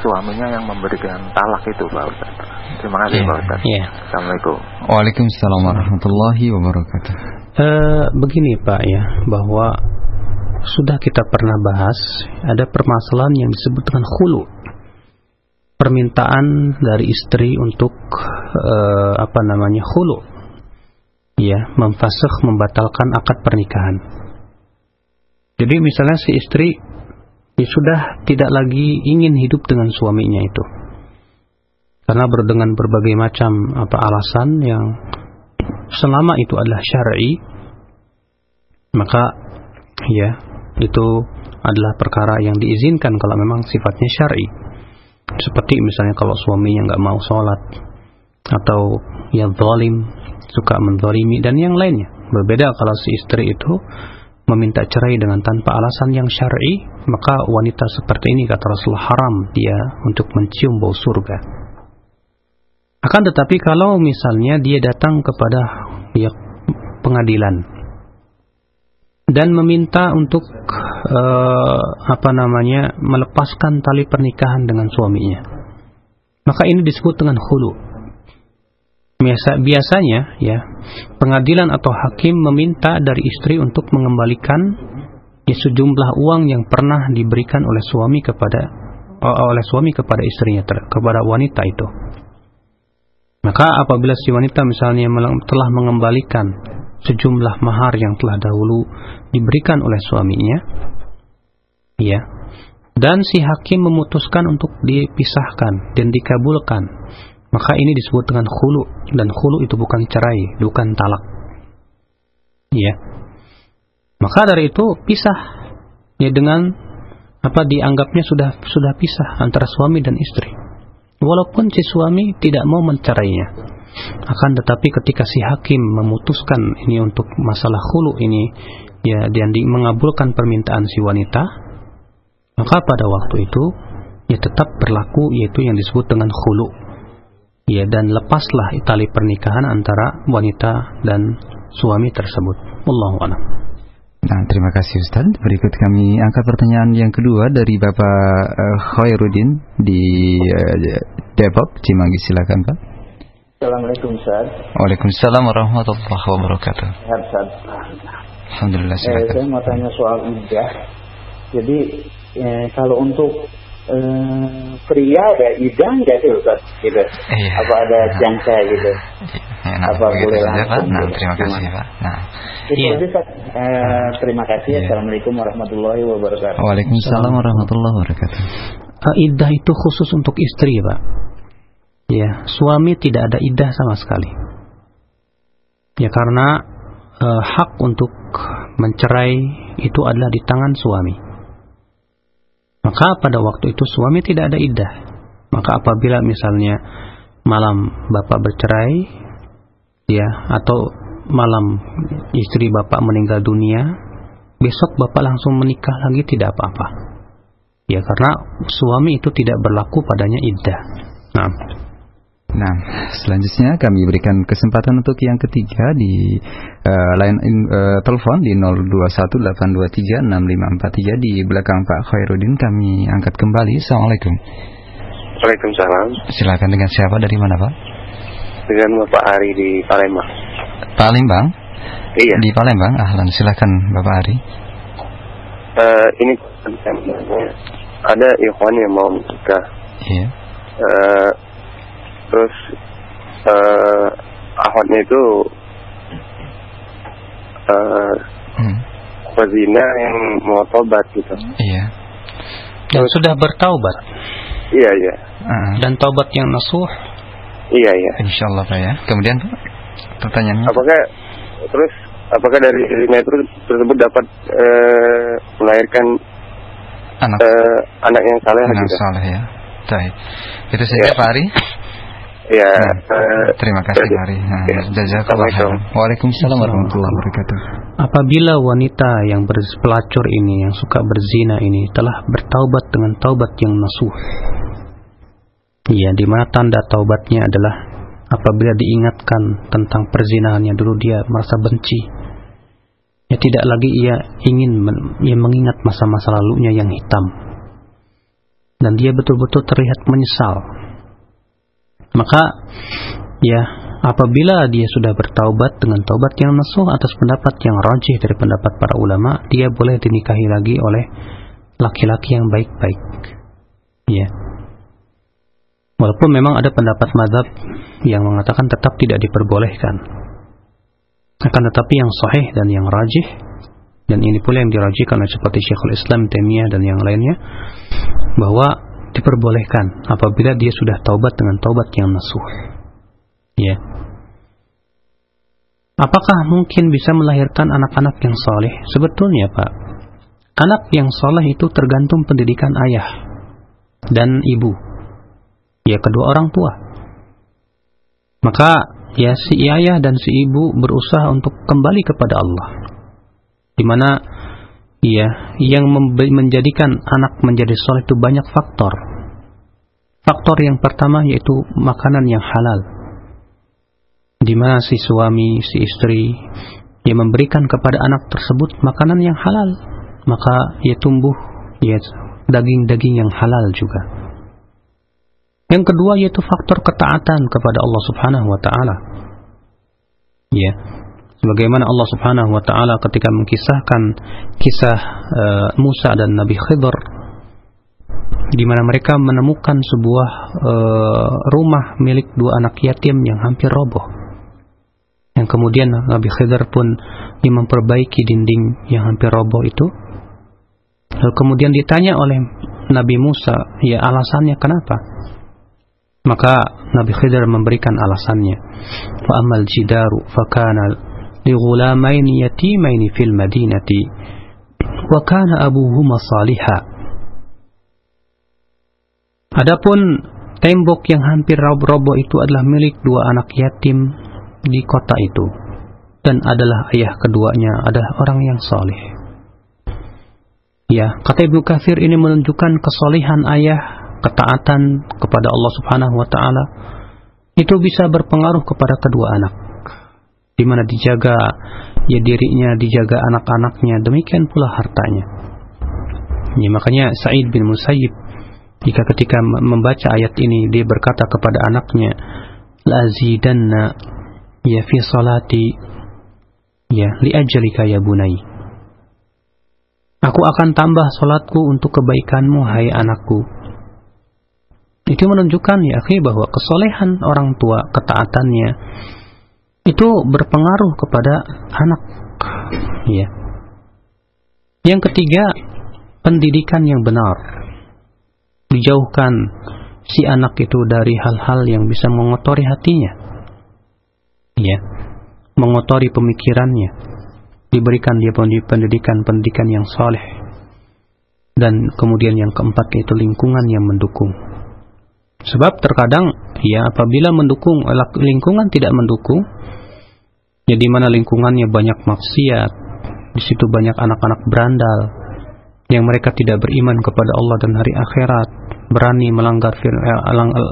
S3: suaminya yang memberikan talak itu Pak Ustaz? Terima kasih
S1: Iya,
S3: Pak Ustaz.
S1: iya.
S3: Assalamualaikum.
S2: Waalaikumsalam warahmatullahi wabarakatuh.
S1: Eh, begini Pak ya, bahwa sudah kita pernah bahas ada permasalahan yang disebut dengan khulu. Permintaan dari istri untuk eh, apa namanya khulu. Ya, memfasakh membatalkan akad pernikahan. Jadi misalnya si istri ya sudah tidak lagi ingin hidup dengan suaminya itu. Karena dengan berbagai macam apa alasan yang selama itu adalah syar'i maka ya itu adalah perkara yang diizinkan kalau memang sifatnya syar'i seperti misalnya kalau suaminya nggak mau sholat atau ya zalim suka menzalimi dan yang lainnya berbeda kalau si istri itu meminta cerai dengan tanpa alasan yang syar'i maka wanita seperti ini kata Rasulullah haram dia untuk mencium bau surga akan tetapi kalau misalnya dia datang kepada ya, pengadilan dan meminta untuk eh, apa namanya melepaskan tali pernikahan dengan suaminya, maka ini disebut dengan hulu. Biasa, biasanya ya pengadilan atau hakim meminta dari istri untuk mengembalikan ya, sejumlah uang yang pernah diberikan oleh suami kepada oleh suami kepada istrinya ter- kepada wanita itu. Maka apabila si wanita misalnya telah mengembalikan sejumlah mahar yang telah dahulu diberikan oleh suaminya, ya, dan si hakim memutuskan untuk dipisahkan dan dikabulkan, maka ini disebut dengan khulu dan khulu itu bukan cerai, bukan talak. Ya. Maka dari itu pisah ya dengan apa dianggapnya sudah sudah pisah antara suami dan istri. Walaupun si suami tidak mau mencerainya. Akan tetapi ketika si hakim memutuskan ini untuk masalah khulu ini ya dan mengabulkan permintaan si wanita, maka pada waktu itu ya tetap berlaku yaitu yang disebut dengan khulu. Ya dan lepaslah tali pernikahan antara wanita dan suami tersebut. Wallahu a'lam.
S2: Nah, terima kasih Ustaz. Berikut kami angkat pertanyaan yang kedua dari Bapak eh, Khairuddin di eh, Depok, Cimanggis. Silakan Pak.
S4: Assalamualaikum Ustaz.
S2: Waalaikumsalam warahmatullahi wabarakatuh.
S4: Sehat Ustaz.
S2: Alhamdulillah
S4: Eh,
S2: silakan.
S4: saya mau tanya soal idah. Jadi eh, kalau untuk eh, pria ada idah nggak sih Ustaz? Gitu.
S2: Iya.
S4: Apa ada jangka gitu?
S2: Ya, nah,
S4: apa boleh
S2: saja, Pak.
S4: langsung
S2: Nah, terima kasih
S4: Gimana?
S2: Pak. Nah,
S4: Itu
S1: Iya.
S4: Ustaz. Eh, terima kasih.
S2: Iya.
S4: Assalamualaikum warahmatullahi wabarakatuh.
S2: Waalaikumsalam warahmatullahi wabarakatuh.
S1: Uh, iddah itu khusus untuk istri, Pak. Ya, suami tidak ada iddah sama sekali. Ya karena uh, hak untuk mencerai itu adalah di tangan suami. Maka pada waktu itu suami tidak ada iddah. Maka apabila misalnya malam bapak bercerai, ya atau malam istri bapak meninggal dunia, besok bapak langsung menikah lagi tidak apa-apa. Ya karena suami itu tidak berlaku padanya iddah. Nah,
S2: Nah, selanjutnya kami berikan kesempatan untuk yang ketiga di eh, line in- eh, telepon di 0218236543 di belakang Pak Khairuddin kami angkat kembali. Assalamualaikum.
S3: Waalaikumsalam.
S2: Silakan dengan siapa dari mana Pak?
S3: Dengan Bapak Ari di Palembang.
S2: Palembang.
S3: Iya.
S2: Di Palembang. Ahlan, silakan Bapak Ari.
S3: Eh, ini ada ikhwan yang mau menikah.
S2: Iya.
S3: Eh, terus eh akhwatnya itu eh
S5: hmm. pezina yang mau tobat gitu.
S2: Iya.
S1: Yang sudah bertaubat.
S5: Iya iya.
S2: Uh,
S1: Dan taubat yang nasuh.
S5: Iya iya.
S2: insya Allah Pak ya. Kemudian pertanyaannya.
S5: Apakah terus apakah dari zina itu tersebut dapat eh, melahirkan
S2: Anak
S5: eh, anak yang saleh
S2: anak
S5: gitu?
S2: soleh ya. Baik. Itu saja
S5: Ya.
S2: Pak Ari. Nah,
S5: eh,
S2: Terima kasih Pak Ari. Nah,
S5: ya.
S2: Jazakallah. Waalaikumsalam warahmatullahi wabarakatuh.
S1: Apabila wanita yang berpelacur ini, yang suka berzina ini, telah bertaubat dengan taubat yang nasuh. Iya, di mana tanda taubatnya adalah apabila diingatkan tentang perzinahannya dulu dia merasa benci. Ya tidak lagi ia ingin men- ia mengingat masa-masa lalunya yang hitam. Dan dia betul-betul terlihat menyesal. Maka ya apabila dia sudah bertaubat dengan taubat yang nasuh atas pendapat yang rajih dari pendapat para ulama, dia boleh dinikahi lagi oleh laki-laki yang baik-baik. Ya. Walaupun memang ada pendapat mazhab yang mengatakan tetap tidak diperbolehkan. Akan tetapi yang sahih dan yang rajih dan ini pula yang dirajihkan oleh seperti Syekhul Islam Taimiyah dan yang lainnya bahwa diperbolehkan apabila dia sudah taubat dengan taubat yang nasuh. Ya. Apakah mungkin bisa melahirkan anak-anak yang soleh? Sebetulnya Pak, anak yang soleh itu tergantung pendidikan ayah dan ibu. Ya kedua orang tua. Maka ya si ayah dan si ibu berusaha untuk kembali kepada Allah. Di mana ya yang menjadikan anak menjadi soleh itu banyak faktor. Faktor yang pertama yaitu makanan yang halal di mana si suami, si istri yang memberikan kepada anak tersebut makanan yang halal, maka ia tumbuh ya daging-daging yang halal juga. Yang kedua yaitu faktor ketaatan kepada Allah Subhanahu wa taala. Ya. Sebagaimana Allah Subhanahu wa taala ketika mengkisahkan kisah uh, Musa dan Nabi Khidir di mana mereka menemukan sebuah uh, rumah milik dua anak yatim yang hampir roboh yang kemudian Nabi Khidir pun memperbaiki dinding yang hampir roboh itu. Lalu kemudian ditanya oleh Nabi Musa, ya alasannya kenapa? Maka Nabi Khidir memberikan alasannya. Wa amal jidaru fakana yatimaini fil madinati wa kana abuhuma salihah. Adapun tembok yang hampir roboh itu adalah milik dua anak yatim di kota itu dan adalah ayah keduanya adalah orang yang soleh. Ya, kata Ibnu Katsir ini menunjukkan kesolihan ayah, ketaatan kepada Allah Subhanahu wa taala itu bisa berpengaruh kepada kedua anak. Di mana dijaga ya dirinya, dijaga anak-anaknya, demikian pula hartanya. Ya, makanya Sa'id bin Musayyib jika ketika membaca ayat ini dia berkata kepada anaknya, "Lazidanna ya fi salati ya li ya bunai. Aku akan tambah salatku untuk kebaikanmu hai anakku. Itu menunjukkan ya akhi bahwa kesolehan orang tua ketaatannya itu berpengaruh kepada anak. Ya yang ketiga pendidikan yang benar. Dijauhkan si anak itu dari hal-hal yang bisa mengotori hatinya. Ya mengotori pemikirannya. Diberikan dia pendidikan-pendidikan yang soleh dan kemudian yang keempat yaitu lingkungan yang mendukung sebab terkadang ya apabila mendukung lingkungan tidak mendukung ya di mana lingkungannya banyak maksiat di situ banyak anak-anak berandal yang mereka tidak beriman kepada Allah dan hari akhirat berani melanggar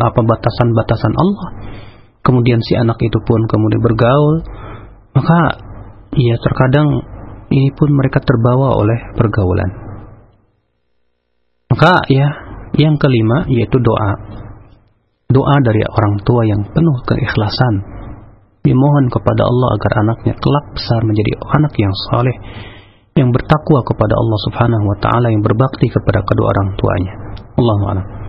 S1: apa batasan-batasan Allah kemudian si anak itu pun kemudian bergaul maka ya terkadang ini pun mereka terbawa oleh pergaulan. Maka ya yang kelima yaitu doa doa dari orang tua yang penuh keikhlasan dimohon kepada Allah agar anaknya kelak besar menjadi anak yang saleh yang bertakwa kepada Allah Subhanahu wa taala yang berbakti kepada kedua orang tuanya. Allahu a'lam.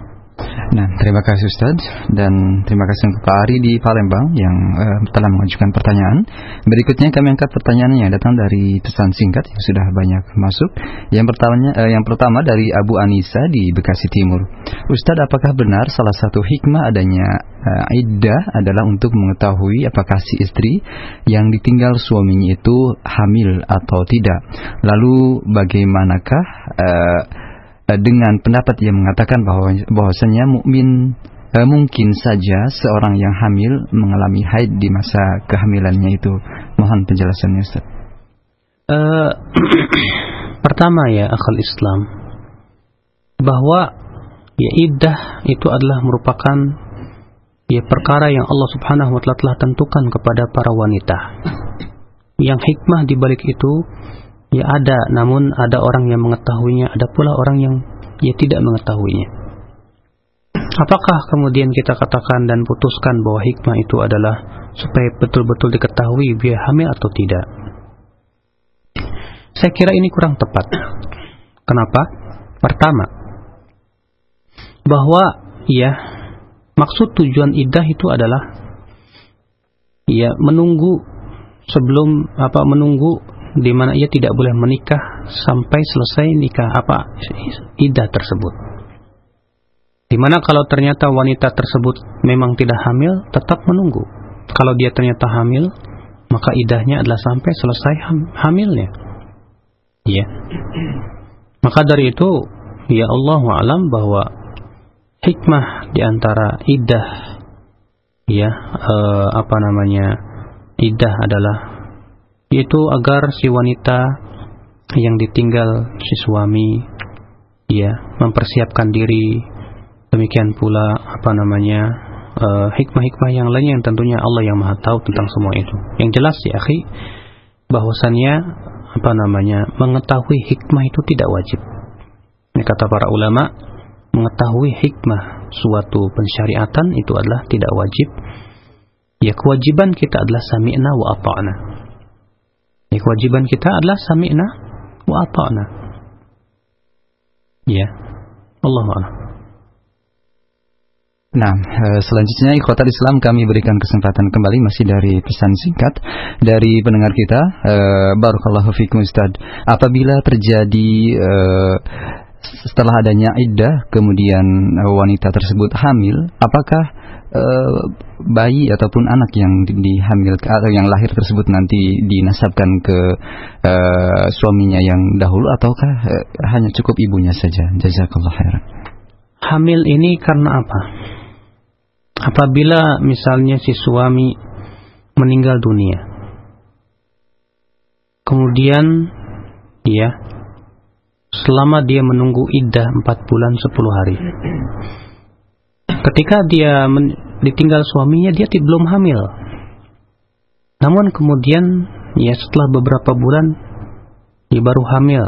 S2: Nah, terima kasih Ustaz dan terima kasih untuk Pak Ari di Palembang yang uh, telah mengajukan pertanyaan. Berikutnya kami angkat pertanyaannya datang dari pesan singkat yang sudah banyak masuk. Yang pertamanya uh, yang pertama dari Abu Anisa di Bekasi Timur. Ustaz, apakah benar salah satu hikmah adanya uh, iddah adalah untuk mengetahui apakah si istri yang ditinggal suaminya itu hamil atau tidak? Lalu bagaimanakah uh, dengan pendapat yang mengatakan bahwa bahwasanya mukmin eh, mungkin saja seorang yang hamil mengalami haid di masa kehamilannya itu. Mohon penjelasannya Ustaz. Uh,
S1: pertama ya akal Islam bahwa ya iddah itu adalah merupakan ya perkara yang Allah Subhanahu wa taala telah tentukan kepada para wanita. Yang hikmah di balik itu ya ada namun ada orang yang mengetahuinya ada pula orang yang ya tidak mengetahuinya. Apakah kemudian kita katakan dan putuskan bahwa hikmah itu adalah supaya betul-betul diketahui biar hamil atau tidak? Saya kira ini kurang tepat. Kenapa? Pertama bahwa ya maksud tujuan idah itu adalah ya menunggu sebelum apa menunggu di mana ia tidak boleh menikah sampai selesai nikah apa idah tersebut. Di mana kalau ternyata wanita tersebut memang tidak hamil, tetap menunggu. Kalau dia ternyata hamil, maka idahnya adalah sampai selesai ham hamilnya. Ya. Maka dari itu, ya Allah alam bahwa hikmah di antara idah ya eh, apa namanya? idah adalah yaitu agar si wanita yang ditinggal si suami ya mempersiapkan diri demikian pula apa namanya eh, hikmah-hikmah uh, yang lainnya yang tentunya Allah yang Maha tahu tentang semua itu. Yang jelas ya, akhi, bahwasannya apa namanya mengetahui hikmah itu tidak wajib. Ini kata para ulama, mengetahui hikmah suatu pensyariatan itu adalah tidak wajib. Ya kewajiban kita adalah sami'na wa ata'na. Ya, kewajiban kita adalah sami'na wa ata'na. Ya. Allah Allah.
S2: Nah, eh, selanjutnya ikhwatal Islam kami berikan kesempatan kembali masih dari pesan singkat dari pendengar kita. Uh, Barakallahu fikum Ustaz. Apabila terjadi uh, setelah adanya iddah kemudian wanita tersebut hamil, apakah uh, bayi ataupun anak yang dihamil atau yang lahir tersebut nanti dinasabkan ke uh, suaminya yang dahulu ataukah uh, hanya cukup ibunya saja? Jazakallah khairan.
S1: Hamil ini karena apa? Apabila misalnya si suami meninggal dunia. Kemudian ya selama dia menunggu iddah 4 bulan 10 hari. Ketika dia ditinggal suaminya dia belum hamil. Namun kemudian ya setelah beberapa bulan dia baru hamil,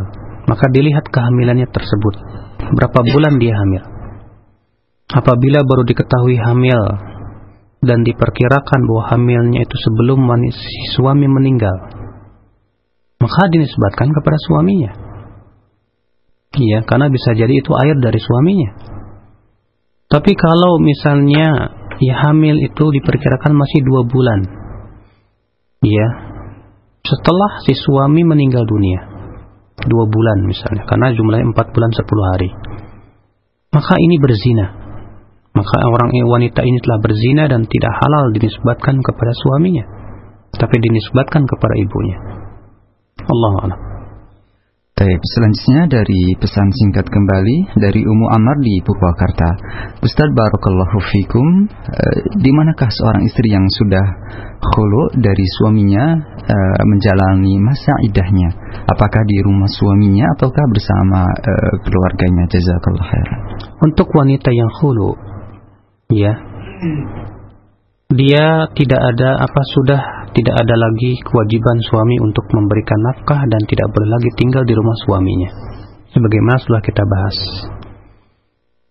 S1: maka dilihat kehamilannya tersebut. Berapa bulan dia hamil? Apabila baru diketahui hamil dan diperkirakan bahwa hamilnya itu sebelum suami meninggal, maka dinisbatkan kepada suaminya. Iya, karena bisa jadi itu air dari suaminya. Tapi kalau misalnya ya hamil itu diperkirakan masih dua bulan. Ya, setelah si suami meninggal dunia, dua bulan misalnya, karena jumlahnya empat bulan sepuluh hari. Maka ini berzina. Maka orang wanita ini telah berzina dan tidak halal dinisbatkan kepada suaminya, tapi dinisbatkan kepada ibunya. Allah Allah.
S2: Baik, selanjutnya dari pesan singkat kembali dari Umu Amar di Purwakarta. Ustadz Barakallahu Fikum, eh, di manakah seorang istri yang sudah khulu dari suaminya eh, menjalani masa idahnya? Apakah di rumah suaminya ataukah bersama eh, keluarganya? Jazakallah khairan.
S1: Untuk wanita yang khulu, ya, dia tidak ada apa sudah tidak ada lagi kewajiban suami untuk memberikan nafkah dan tidak boleh lagi tinggal di rumah suaminya. Sebagaimana sudah kita bahas.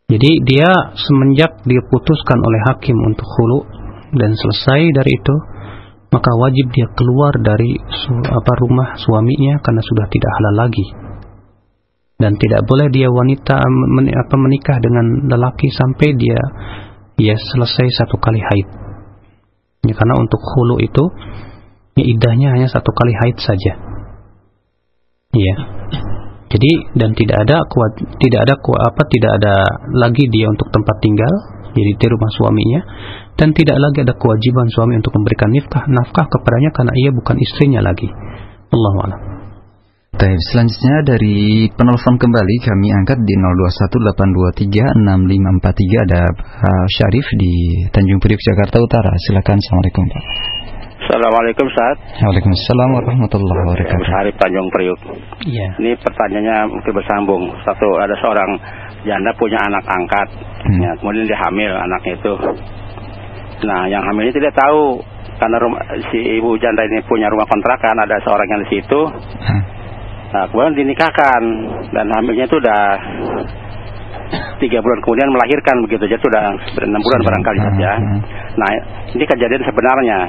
S1: Jadi dia semenjak diputuskan oleh hakim untuk hulu dan selesai dari itu, maka wajib dia keluar dari apa rumah suaminya karena sudah tidak halal lagi. dan tidak boleh dia wanita men, apa menikah dengan lelaki sampai dia ya selesai satu kali haid. Ya, karena untuk hulu itu ya idahnya hanya satu kali haid saja. Iya. Jadi dan tidak ada kuat tidak ada kuat apa tidak ada lagi dia untuk tempat tinggal jadi di rumah suaminya dan tidak lagi ada kewajiban suami untuk memberikan nafkah nafkah kepadanya karena ia bukan istrinya lagi. Allahu a'lam.
S2: Baik, selanjutnya dari penelpon kembali kami angkat di 0218236543 ada Pak Syarif di Tanjung Priok Jakarta Utara. Silakan. Assalamualaikum Pak.
S6: Assalamualaikum Ustaz.
S2: Waalaikumsalam warahmatullahi wabarakatuh.
S6: Hari Tanjung Priok.
S1: Iya.
S6: Ini pertanyaannya mungkin bersambung. Satu ada seorang janda punya anak angkat,
S2: Hmm.
S6: ya, kemudian dia hamil anaknya itu. Nah, yang hamil ini tidak tahu karena rumah, si ibu janda ini punya rumah kontrakan, ada seorang yang di situ.
S2: Hah?
S6: Nah, kemudian dinikahkan dan hamilnya itu udah tiga bulan kemudian melahirkan begitu, jadi sudah enam bulan barangkali saja.
S2: hmm.
S6: Nah, ini kejadian sebenarnya.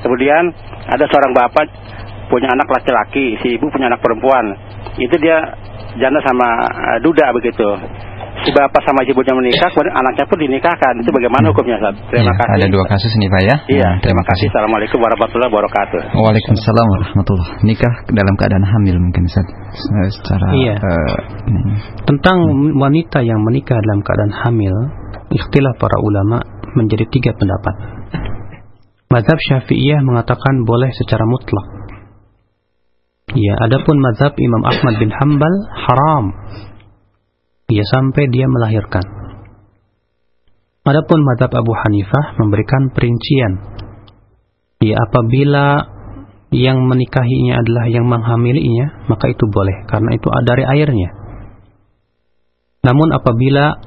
S6: Kemudian ada seorang bapak punya anak laki-laki, si ibu punya anak perempuan. Itu dia janda sama eh, duda begitu. Si bapak sama ibunya menikah, kemudian anaknya pun dinikahkan. Itu bagaimana hukumnya, Ustaz? Terima
S2: Iya,
S6: kasih.
S2: Ada dua kasus nih Pak ya.
S6: Iya,
S2: Nah,
S6: terima kasih. Assalamualaikum warahmatullahi wabarakatuh.
S2: Waalaikumsalam warahmatullahi Nikah dalam keadaan hamil mungkin Ustaz. Secara
S1: Iya.
S2: eh, ini.
S1: Tentang wanita yang menikah dalam keadaan hamil, ikhtilaf para ulama menjadi tiga pendapat. Mazhab Syafi'iyah mengatakan boleh secara mutlak. Ya, adapun mazhab Imam Ahmad bin Hambal haram. Ya sampai dia melahirkan. Adapun mazhab Abu Hanifah memberikan perincian. Ya apabila yang menikahinya adalah yang menghamilinya, maka itu boleh karena itu dari airnya. Namun apabila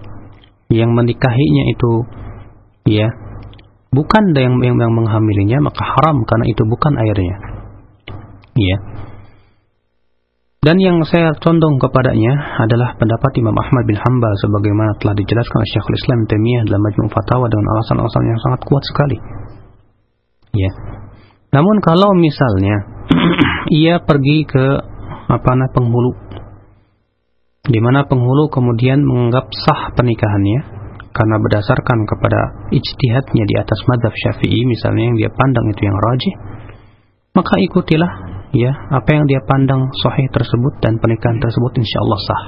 S1: yang menikahinya itu ya bukan yang yang, yang menghamilinya maka haram karena itu bukan airnya. Ya. Dan yang saya condong kepadanya adalah pendapat Imam Ahmad bin Hambal sebagaimana telah dijelaskan oleh Syekhul Islam Taimiyah dalam Majmu' Fatawa dengan alasan-alasan yang sangat kuat sekali. Ya. Namun kalau misalnya ia pergi ke apa namanya penghulu di mana penghulu kemudian menganggap sah pernikahannya karena berdasarkan kepada ijtihadnya di atas madhab syafi'i misalnya yang dia pandang itu yang rajih maka ikutilah ya apa yang dia pandang sahih tersebut dan pernikahan tersebut insya Allah sah.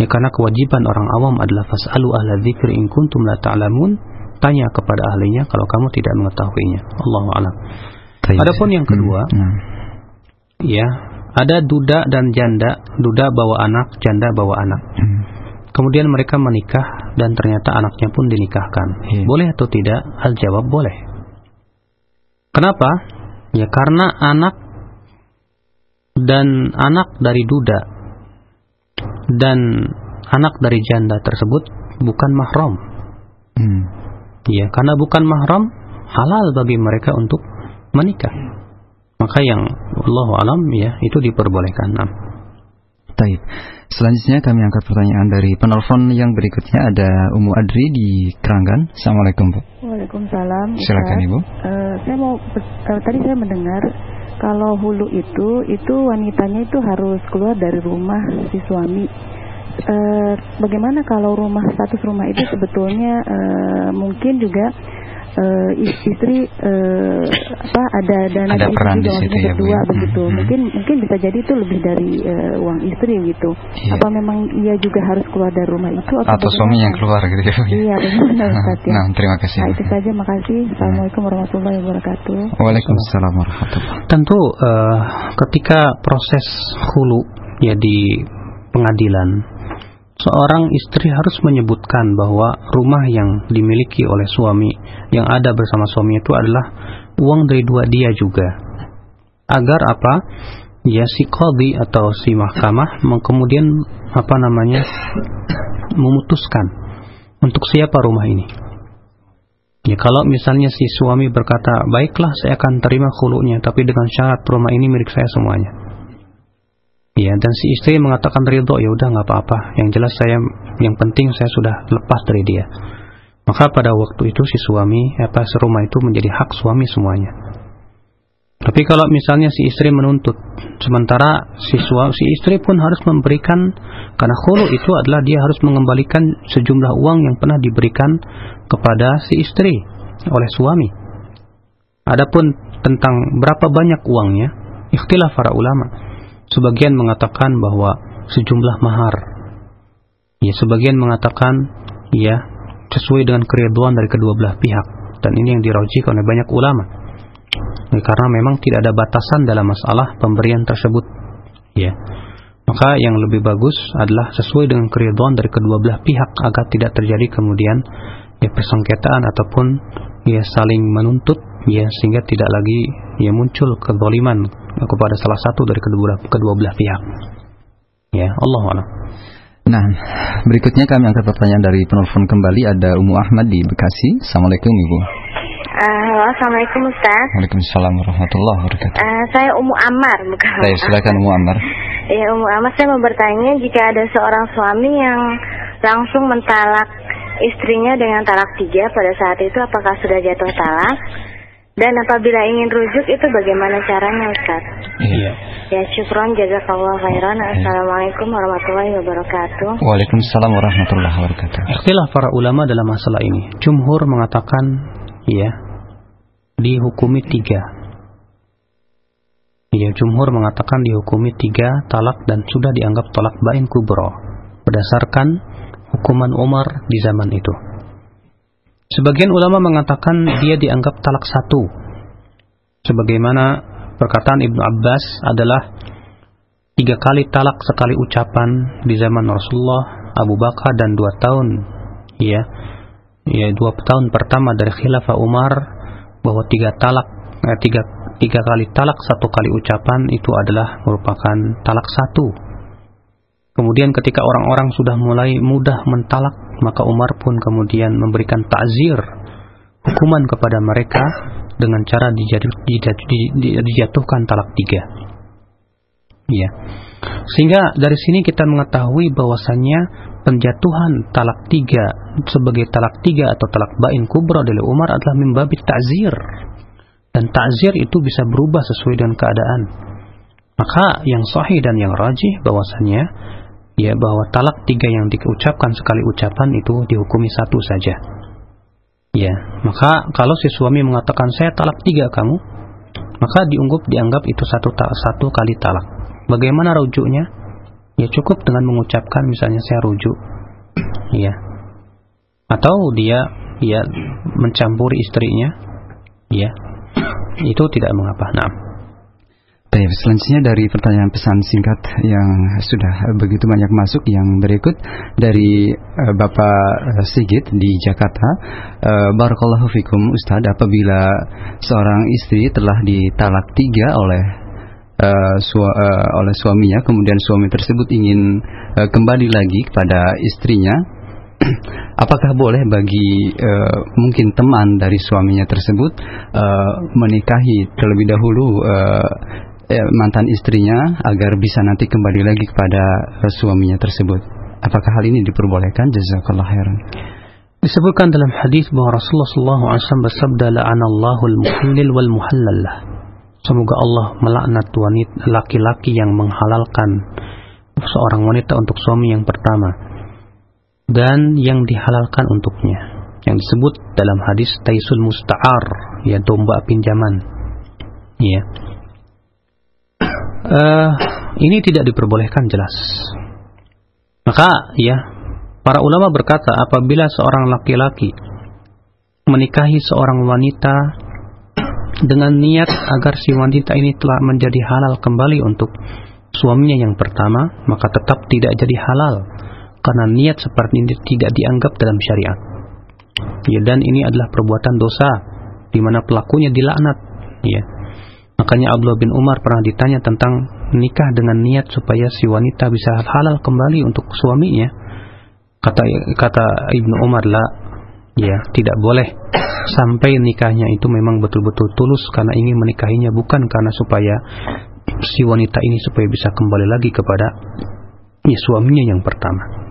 S1: Ya karena kewajiban orang awam adalah fas'alu ahla dzikri in kuntum la ta'lamun. Tanya kepada ahlinya kalau kamu tidak mengetahuinya. Allahu a'lam. Adapun yang kedua,
S2: Hmm.
S1: ya ada duda dan janda. Duda bawa anak janda bawa anak.
S2: Hmm.
S1: kemudian mereka menikah dan ternyata anaknya pun dinikahkan.
S2: Iya.
S1: boleh atau tidak? Al jawab boleh. Kenapa? Ya karena anak dan anak dari duda dan anak dari janda tersebut bukan mahram
S2: Hmm.
S1: ya karena bukan mahram halal bagi mereka untuk menikah maka yang Allah alam ya itu diperbolehkan nah.
S2: Taib. Selanjutnya kami angkat pertanyaan dari penelpon yang berikutnya ada Umu Adri di Keranggan. Assalamualaikum Bu.
S7: Waalaikumsalam.
S2: Silakan. Ibu.
S7: Eh, saya mau eh, tadi saya mendengar kalau hulu itu itu wanitanya itu harus keluar dari rumah si suami. Eh, bagaimana kalau rumah status rumah itu sebetulnya eh, mungkin juga eh, is- istri eh, apa ada dana
S2: Ada
S7: istri
S2: peran di situ ya, Bu,
S7: berdua
S2: ya.
S7: begitu.
S2: Hmm.
S7: Mungkin mungkin bisa jadi itu lebih dari eh, uang istri gitu.
S2: Iya.
S7: Apa memang ia juga harus keluar dari rumah itu atau,
S2: Atau suami yang keluar gitu ya. Ya?
S7: Iya benar Ustaz ya.
S2: Nah, terima kasih.
S7: Nah itu saja makasih. Assalamualaikum warahmatullahi wabarakatuh.
S2: Waalaikumsalam warahmatullahi
S1: Tentu eh, ketika proses hulu ya di pengadilan seorang istri harus menyebutkan bahwa rumah yang dimiliki oleh suami yang ada bersama suami itu adalah uang dari dua dia juga. Agar apa? Ya si qadhi atau si mahkamah kemudian apa namanya memutuskan untuk siapa rumah ini. Ya kalau misalnya si suami berkata, baiklah saya akan terima khulunya, tapi dengan syarat rumah ini milik saya semuanya. Ya dan si istri mengatakan ridho, ya udah nggak apa-apa. Yang jelas saya, yang penting saya sudah lepas dari dia. Maka pada waktu itu si suami, apa serumah itu menjadi hak suami semuanya. Tapi kalau misalnya si istri menuntut, sementara siswa si istri pun harus memberikan karena khulu itu adalah dia harus mengembalikan sejumlah uang yang pernah diberikan kepada si istri oleh suami. Adapun tentang berapa banyak uangnya, ikhtilaf para ulama. Sebagian mengatakan bahwa sejumlah mahar. Ya, sebagian mengatakan ya sesuai dengan keriduan dari kedua belah pihak dan ini yang diraujikan oleh banyak ulama. Ya, karena memang tidak ada batasan dalam masalah pemberian tersebut. Ya. Maka yang lebih bagus adalah sesuai dengan keriduan dari kedua belah pihak agar tidak terjadi kemudian ya persengketaan ataupun ya saling menuntut ya sehingga tidak lagi ya muncul kezaliman kepada salah satu dari kedua kedua belah pihak. Ya, Allah Allah.
S2: Nah, berikutnya kami angkat pertanyaan dari penelpon kembali ada Umu Ahmad di Bekasi. Assalamualaikum Ibu.
S8: Uh, halo, Assalamualaikum Ustaz.
S2: Waalaikumsalam warahmatullahi wabarakatuh.
S8: Uh, saya Umu Ammar, bukan
S2: Saya silakan Umu Ammar.
S8: Iya, Umu Ammar, saya mau bertanya jika ada seorang suami yang langsung mentalak istrinya dengan talak tiga pada saat itu apakah sudah jatuh talak? Dan apabila ingin rujuk itu bagaimana caranya Ustaz?
S2: Iya.
S8: Ya syukron jazakallah khairan. Assalamualaikum warahmatullahi wabarakatuh.
S2: Waalaikumsalam warahmatullahi wabarakatuh.
S1: Ikhtilaf para ulama dalam masalah ini. Jumhur mengatakan ya dihukumi tiga. Ya, jumhur mengatakan dihukumi tiga talak dan sudah dianggap talak bain kubro berdasarkan hukuman Umar di zaman itu. Sebagian ulama mengatakan dia dianggap talak satu. Sebagaimana perkataan Ibnu Abbas adalah tiga kali talak sekali ucapan di zaman Rasulullah, Abu Bakar dan dua tahun. Ya, ya dua tahun pertama dari khilafah Umar bahwa tiga talak, eh, tiga tiga kali talak satu kali ucapan itu adalah merupakan talak satu. Kemudian ketika orang-orang sudah mulai mudah mentalak maka Umar pun kemudian memberikan takzir hukuman kepada mereka dengan cara dijatuh, dijatuh, dijatuhkan talak tiga. Ya. Sehingga dari sini kita mengetahui bahwasannya penjatuhan talak tiga sebagai talak tiga atau talak bain kubra dari Umar adalah membabi takzir. Dan takzir itu bisa berubah sesuai dengan keadaan. Maka yang sahih dan yang rajih bahwasannya ya bahwa talak tiga yang diucapkan sekali ucapan itu dihukumi satu saja. Ya, maka kalau si suami mengatakan saya talak tiga kamu, maka diunggup dianggap itu satu satu kali talak. Bagaimana rujuknya? Ya cukup dengan mengucapkan misalnya saya rujuk. Ya. Atau dia ya mencampuri istrinya. Ya. Itu tidak mengapa. Nah.
S2: Baik, selanjutnya dari pertanyaan pesan singkat yang sudah begitu banyak masuk yang berikut dari uh, Bapak uh, Sigit di Jakarta. Uh, Barakallahu fikum Ustadz, apabila seorang istri telah ditalak tiga oleh uh, su uh, oleh suaminya, kemudian suami tersebut ingin uh, kembali lagi kepada istrinya, apakah boleh bagi uh, mungkin teman dari suaminya tersebut uh, menikahi terlebih dahulu uh, eh, mantan istrinya agar bisa nanti kembali lagi kepada eh, suaminya tersebut. Apakah hal ini diperbolehkan? Jazakallah khairan.
S1: Disebutkan dalam hadis bahwa Rasulullah SAW bersabda la'anallahu al-muhallil wal muhallallah. Semoga Allah melaknat wanita laki-laki yang menghalalkan seorang wanita untuk suami yang pertama dan yang dihalalkan untuknya yang disebut dalam hadis taisul musta'ar ya domba pinjaman ya uh, ini tidak diperbolehkan jelas. Maka ya, para ulama berkata apabila seorang laki-laki menikahi seorang wanita dengan niat agar si wanita ini telah menjadi halal kembali untuk suaminya yang pertama, maka tetap tidak jadi halal karena niat seperti ini tidak dianggap dalam syariat. Ya, dan ini adalah perbuatan dosa di mana pelakunya dilaknat. Ya, Makanya Abdullah bin Umar pernah ditanya tentang nikah dengan niat supaya si wanita bisa halal kembali untuk suaminya. Kata kata Ibnu Umar lah, ya tidak boleh sampai nikahnya itu memang betul-betul tulus karena ingin menikahinya bukan karena supaya si wanita ini supaya bisa kembali lagi kepada ya, suaminya yang pertama.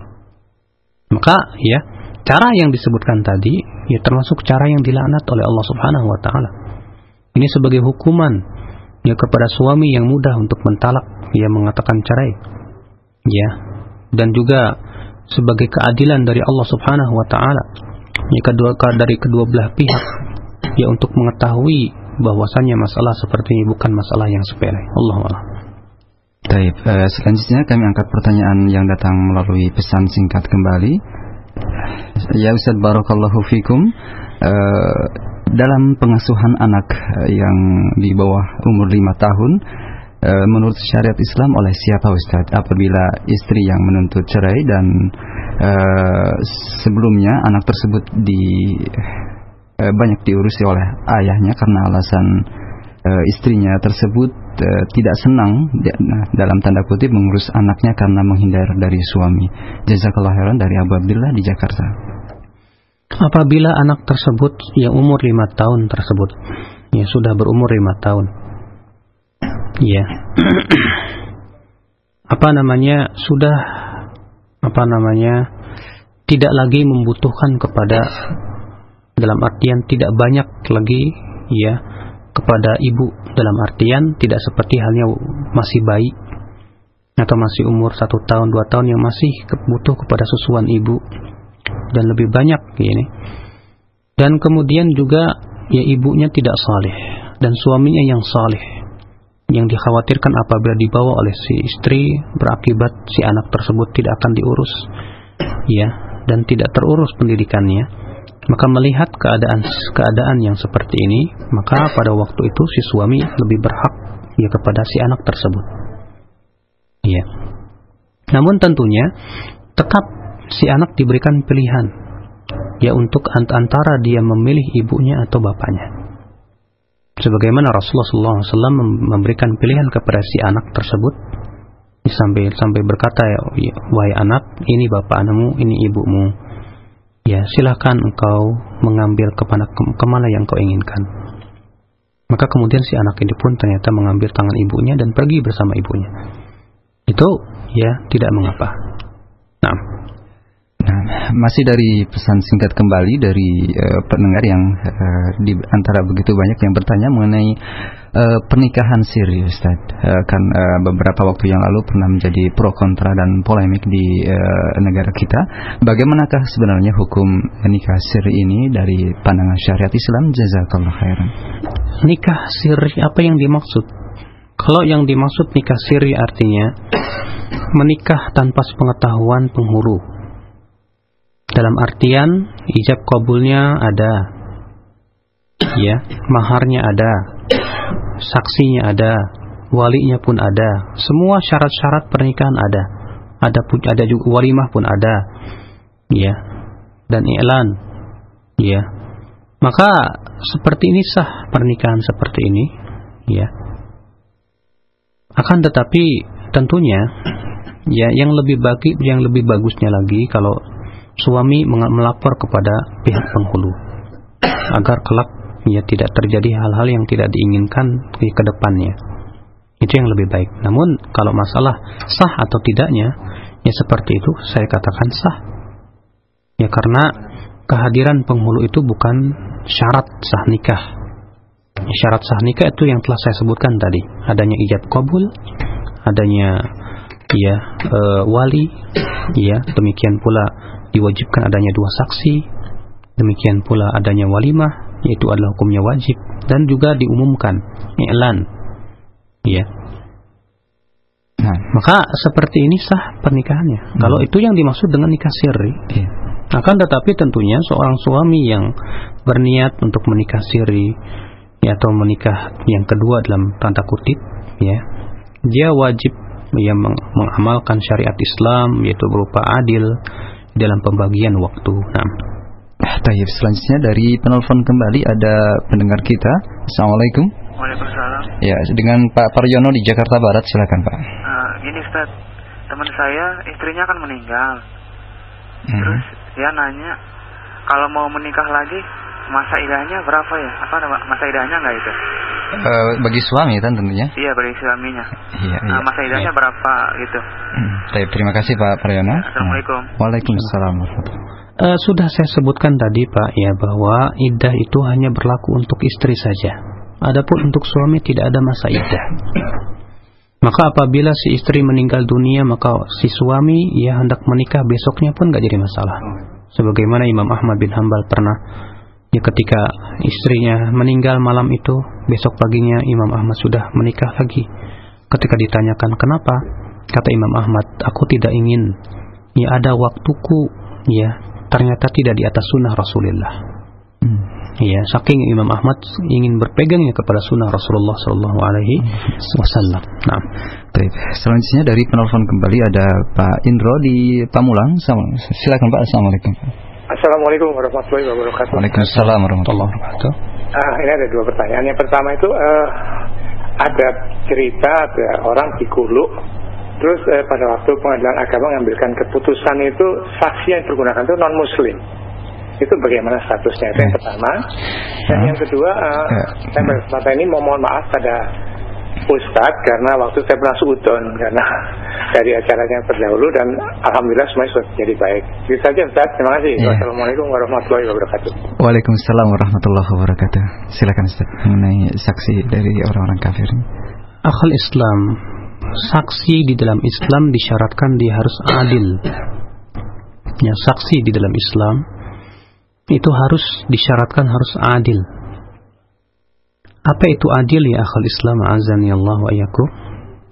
S1: Maka ya cara yang disebutkan tadi ya termasuk cara yang dilaknat oleh Allah Subhanahu wa taala. Ini sebagai hukuman ya kepada suami yang mudah untuk mentalak. Ia mengatakan cerai. Ya. Dan juga sebagai keadilan dari Allah Subhanahu wa taala. Ya kedua dari kedua belah pihak. Ya untuk mengetahui bahwasannya masalah seperti ini bukan masalah yang sepele. Allah Allah
S2: Baik, uh, selanjutnya kami angkat pertanyaan yang datang melalui pesan singkat kembali. Ya Ustaz Barakallahu Fikum, uh, dalam pengasuhan anak yang di bawah umur lima tahun, uh, menurut syariat Islam oleh siapa Ustaz? Apabila istri yang menuntut cerai dan uh, sebelumnya anak tersebut di uh, banyak diurusi oleh ayahnya karena alasan uh, istrinya tersebut uh, tidak senang nah, dalam tanda kutip mengurus anaknya karena menghindar dari suami. Jazakallah khairan dari Abu Abdullah di Jakarta.
S1: Apabila anak tersebut yang umur lima tahun tersebut. Ya sudah berumur lima tahun, ya. Apa namanya sudah apa namanya tidak lagi membutuhkan kepada dalam artian tidak banyak lagi ya kepada ibu. Dalam artian tidak seperti halnya masih bayi atau masih umur satu tahun dua tahun yang masih butuh kepada susuan ibu dan lebih banyak ini dan kemudian juga ya ibunya tidak saleh dan suaminya yang saleh yang dikhawatirkan apabila dibawa oleh si istri berakibat si anak tersebut tidak akan diurus ya dan tidak terurus pendidikannya maka melihat keadaan keadaan yang seperti ini, maka pada waktu itu si suami lebih berhak ya kepada si anak tersebut. Ya. Namun tentunya tetap si anak diberikan pilihan ya untuk antara dia memilih ibunya atau bapaknya. Sebagaimana Rasulullah SAW memberikan pilihan kepada si anak tersebut sampai sampai berkata ya wahai anak ini bapakmu ini ibumu ya silahkan engkau mengambil ke mana, ke mana yang kau inginkan. Maka kemudian si anak ini pun ternyata mengambil tangan ibunya dan pergi bersama ibunya. Itu ya tidak mengapa. Nah,
S2: masih dari pesan singkat kembali dari uh, pendengar yang uh, di antara begitu banyak yang bertanya mengenai uh, pernikahan siri Ustaz. Uh, kan uh, beberapa waktu yang lalu pernah menjadi pro kontra dan polemik di uh, negara kita. Bagaimanakah sebenarnya hukum nikah siri ini dari pandangan syariat Islam? Jazakallah khairan.
S1: Nikah siri apa yang dimaksud? Kalau yang dimaksud nikah siri artinya menikah tanpa sepengetahuan penghulu dalam artian ijab kabulnya ada ya maharnya ada saksinya ada, walinya pun ada, semua syarat-syarat pernikahan ada. Ada pun ada juga walimah pun ada. Ya. Dan iklan. Ya. Maka seperti ini sah pernikahan seperti ini, ya. Akan tetapi tentunya ya yang lebih bagi yang lebih bagusnya lagi kalau suami melapor kepada pihak penghulu agar kelak ya tidak terjadi hal-hal yang tidak diinginkan di ke depannya. Itu yang lebih baik. Namun kalau masalah sah atau tidaknya, ya seperti itu saya katakan sah. Ya karena kehadiran penghulu itu bukan syarat sah nikah. Ya, syarat sah nikah itu yang telah saya sebutkan tadi, adanya ijab kabul, adanya ya e, wali, ya demikian pula diwajibkan adanya dua saksi, demikian pula adanya walimah, yaitu adalah hukumnya wajib dan juga diumumkan i'lan. Ya. Nah. Maka seperti ini sah pernikahannya. Hmm. kalau itu yang dimaksud dengan nikah siri. Ya. akan tetapi tentunya seorang suami yang berniat untuk menikah siri ya atau menikah yang kedua dalam tanda kutip ya dia wajib ya meng mengamalkan syariat Islam yaitu berupa adil dalam pembagian waktu nah
S2: Tayyip selanjutnya dari penelpon kembali ada pendengar kita. Assalamualaikum.
S9: Waalaikumsalam.
S2: Ya, dengan Pak Paryono di Jakarta Barat, silakan Pak.
S9: Uh, gini Ustaz, teman saya istrinya kan meninggal. Hmm. Terus dia nanya kalau mau menikah lagi masa idahnya berapa ya? Apa masa idahnya nggak itu?
S2: Uh, bagi suami kan tentunya?
S9: Iya bagi suaminya.
S2: Iya.
S9: Nah, iya. masa idahnya iya. berapa gitu?
S2: Hmm. terima kasih Pak Paryono.
S9: Assalamualaikum.
S2: Hmm. Waalaikumsalam
S1: Uh, sudah saya sebutkan tadi Pak ya bahwa iddah itu hanya berlaku untuk istri saja. adapun untuk suami tidak ada masa iddah. Maka apabila si istri meninggal dunia, maka si suami ia hendak menikah besoknya pun gak jadi masalah. Sebagaimana Imam Ahmad bin Hambal pernah ya ketika istrinya meninggal malam itu, besok paginya Imam Ahmad sudah menikah lagi. Ketika ditanyakan kenapa, kata Imam Ahmad, aku tidak ingin ya ada waktuku ya ternyata tidak di atas sunnah Rasulullah. Hmm. Ya, saking Imam Ahmad ingin berpegangnya kepada sunnah Rasulullah Shallallahu Alaihi Wasallam. Nah,
S2: Baik. Selanjutnya dari penelpon kembali ada Pak Indro di Pamulang. Silakan Pak. Assalamualaikum.
S10: Assalamualaikum warahmatullahi wabarakatuh.
S2: Waalaikumsalam warahmatullahi wabarakatuh.
S10: Ah, ini ada dua pertanyaan. Yang pertama itu uh, ada cerita ada orang di Kulu Terus eh, pada waktu pengadilan agama mengambilkan keputusan itu saksi yang digunakan itu non Muslim. Itu bagaimana statusnya? Itu yang pertama. Dan yang kedua, uh, saya pada kesempatan ini mau mohon maaf pada Ustadz karena waktu saya pernah suudon karena dari acaranya terdahulu dan alhamdulillah semuanya sudah jadi baik. Itu saja Ustadz. Terima kasih. Ya. Wassalamualaikum warahmatullahi wabarakatuh.
S2: Waalaikumsalam warahmatullahi wabarakatuh. Silakan Ustadz mengenai saksi dari orang-orang kafir.
S1: Akal Islam saksi di dalam Islam disyaratkan dia harus adil. Ya, saksi di dalam Islam itu harus disyaratkan harus adil. Apa itu adil ya akal Islam azan ya Allah wa yaku?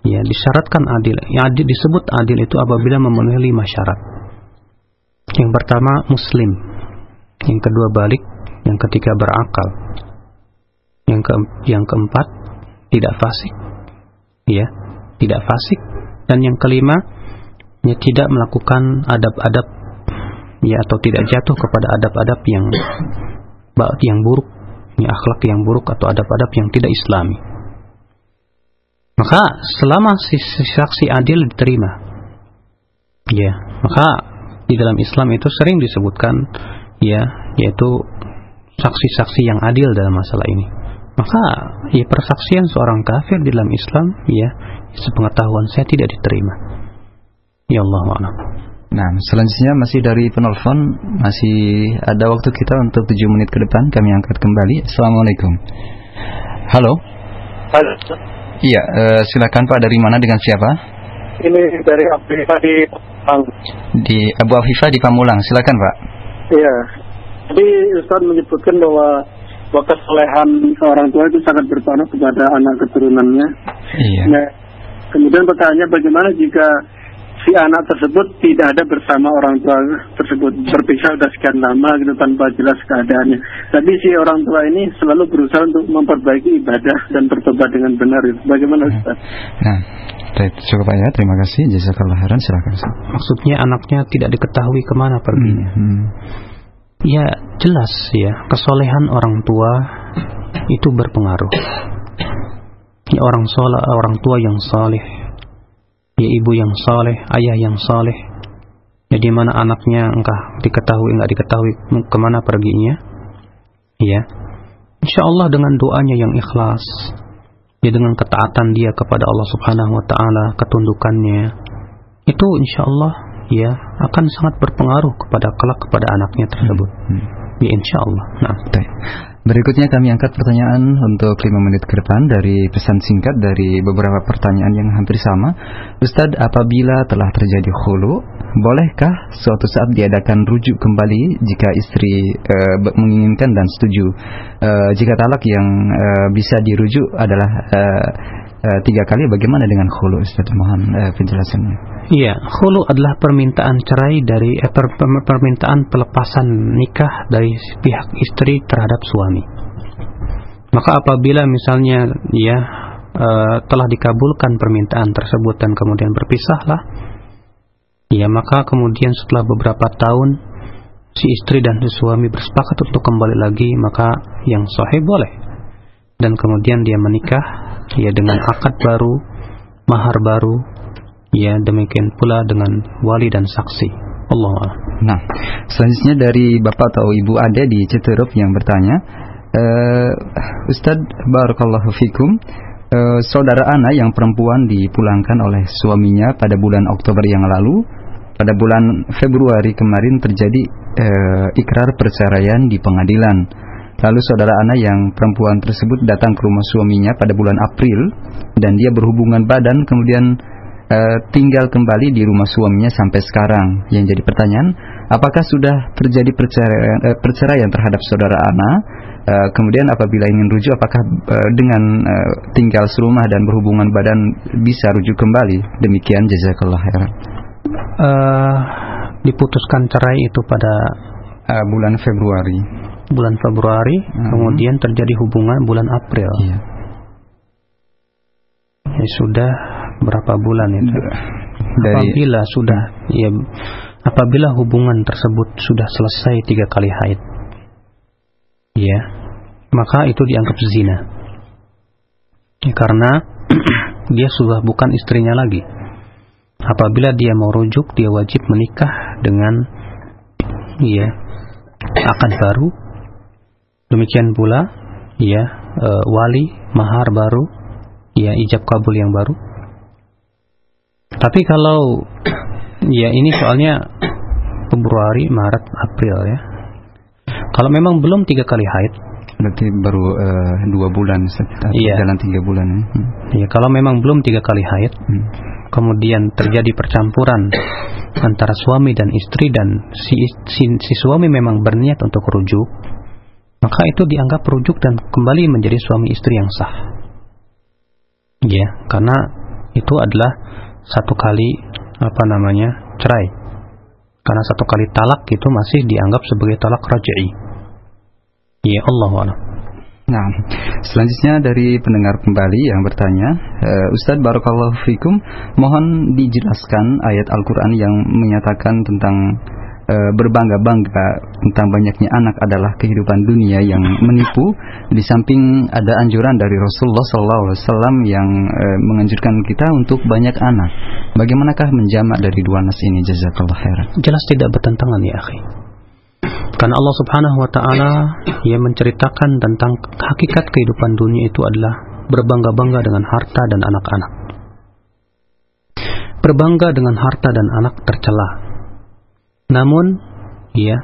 S1: Ya, disyaratkan adil. Ya, adil disebut adil itu apabila memenuhi lima syarat. Yang pertama muslim. Yang kedua balik, yang ketiga berakal. Yang ke yang keempat tidak fasik. Ya, tidak fasik dan yang kelima ya tidak melakukan adab-adab ya atau tidak jatuh kepada adab-adab yang yang buruk ya akhlak yang buruk atau adab-adab yang tidak islami maka selama si saksi adil diterima ya maka di dalam Islam itu sering disebutkan ya yaitu saksi-saksi yang adil dalam masalah ini maka ya persaksian seorang kafir di dalam Islam ya sepengetahuan saya tidak diterima. Ya Allah ma'ala.
S2: Nah, selanjutnya masih dari penelpon, masih ada waktu kita untuk 7 menit ke depan, kami angkat kembali. Assalamualaikum. Halo.
S11: Halo.
S2: Iya, uh, silakan Pak, dari mana dengan siapa?
S11: Ini dari Abu Hifa di Pamulang.
S2: Di Abu Afifa di Pamulang, silakan Pak.
S11: Iya. Jadi Ustaz menyebutkan bahwa bahwa kesolehan orang tua itu sangat berpengaruh kepada anak keturunannya.
S2: Iya.
S11: Nah, Kemudian pertanyaannya bagaimana jika si anak tersebut tidak ada bersama orang tua tersebut berpisah sudah sekian lama gitu tanpa jelas keadaannya. Tapi si orang tua ini selalu berusaha untuk memperbaiki ibadah dan bertobat dengan benar. Gitu. Bagaimana hmm. Ustaz?
S2: Nah, baik, cukup ya. Terima kasih. Jazakallah khairan. Silakan.
S1: Maksudnya anaknya tidak diketahui ke mana perginya. Hmm. hmm. Ya jelas ya kesolehan orang tua itu berpengaruh ya orang soleh, orang tua yang saleh, ya ibu yang saleh, ayah yang saleh. Jadi ya, mana anaknya engkau diketahui enggak diketahui ke mana perginya? Ya, insya Allah dengan doanya yang ikhlas, ya dengan ketaatan dia kepada Allah Subhanahu Wa Taala, ketundukannya, itu insya Allah ya akan sangat berpengaruh kepada kelak kepada anaknya tersebut. Hmm. Ya insya Allah. Nah,
S2: Berikutnya kami angkat pertanyaan untuk 5 menit ke depan dari pesan singkat dari beberapa pertanyaan yang hampir sama. Ustadz, apabila telah terjadi khulu, bolehkah suatu saat diadakan rujuk kembali jika istri e, menginginkan dan setuju? E, jika talak yang e, bisa dirujuk adalah e, e, tiga kali, bagaimana dengan khulu? Ustadz, mohon e, penjelasannya.
S1: Iya, khulu adalah permintaan cerai dari eh, per, permintaan pelepasan nikah dari pihak istri terhadap suami. Maka apabila misalnya ya e, telah dikabulkan permintaan tersebut dan kemudian berpisahlah, ya maka kemudian setelah beberapa tahun si istri dan si suami bersepakat untuk kembali lagi, maka yang sahih boleh. Dan kemudian dia menikah ya dengan akad baru, mahar baru, ya demikian pula dengan wali dan saksi. Allah.
S2: Nah, selanjutnya dari Bapak atau Ibu Ade di Citerup yang bertanya, uh, Ustadz Barakallahu Fikum uh, Saudara Ana yang perempuan dipulangkan oleh suaminya pada bulan Oktober yang lalu Pada bulan Februari kemarin terjadi uh, ikrar perceraian di pengadilan Lalu saudara Ana yang perempuan tersebut datang ke rumah suaminya pada bulan April dan dia berhubungan badan kemudian uh, tinggal kembali di rumah suaminya sampai sekarang. Yang jadi pertanyaan, apakah sudah terjadi perceraian, uh, perceraian terhadap saudara Ana? Uh, kemudian apabila ingin rujuk, apakah uh, dengan uh, tinggal serumah dan berhubungan badan bisa rujuk kembali? Demikian jazakallah khairan.
S1: Uh, diputuskan cerai itu pada
S2: uh, bulan Februari.
S1: Bulan Februari, hmm. kemudian terjadi hubungan bulan April.
S2: Iya.
S1: Ya, sudah berapa bulan itu? Dari, apabila sudah ya apabila hubungan tersebut sudah selesai tiga kali haid, ya maka itu dianggap zina. Ya, karena dia sudah bukan istrinya lagi. Apabila dia mau rujuk, dia wajib menikah dengan ya akan baru. Demikian pula ya e, wali mahar baru, ya ijab kabul yang baru tapi kalau ya ini soalnya Februari, Maret, April ya. Kalau memang belum tiga kali haid,
S2: berarti baru uh, dua bulan setelah
S1: iya.
S2: jalan tiga bulan. Ya. Hmm.
S1: Iya, kalau memang belum tiga kali haid, hmm. kemudian terjadi percampuran antara suami dan istri dan si, si, si suami memang berniat untuk rujuk, maka itu dianggap rujuk dan kembali menjadi suami istri yang sah. Ya, karena itu adalah satu kali apa namanya cerai. Karena satu kali talak itu masih dianggap sebagai talak rajai ya Allah
S2: Nah, selanjutnya dari pendengar kembali yang bertanya, uh, Ustadz Barakallahu Fikum, mohon dijelaskan ayat Al-Quran yang menyatakan tentang e, berbangga-bangga tentang banyaknya anak adalah kehidupan dunia yang menipu. Di samping ada anjuran dari Rasulullah SAW yang e, menganjurkan kita untuk banyak anak. Bagaimanakah menjamak dari dua nas ini? Jazakallah khairan.
S1: Jelas tidak bertentangan ya akhi karena Allah Subhanahu wa taala yang menceritakan tentang hakikat kehidupan dunia itu adalah berbangga-bangga dengan harta dan anak-anak. Berbangga dengan harta dan anak tercela namun, ya,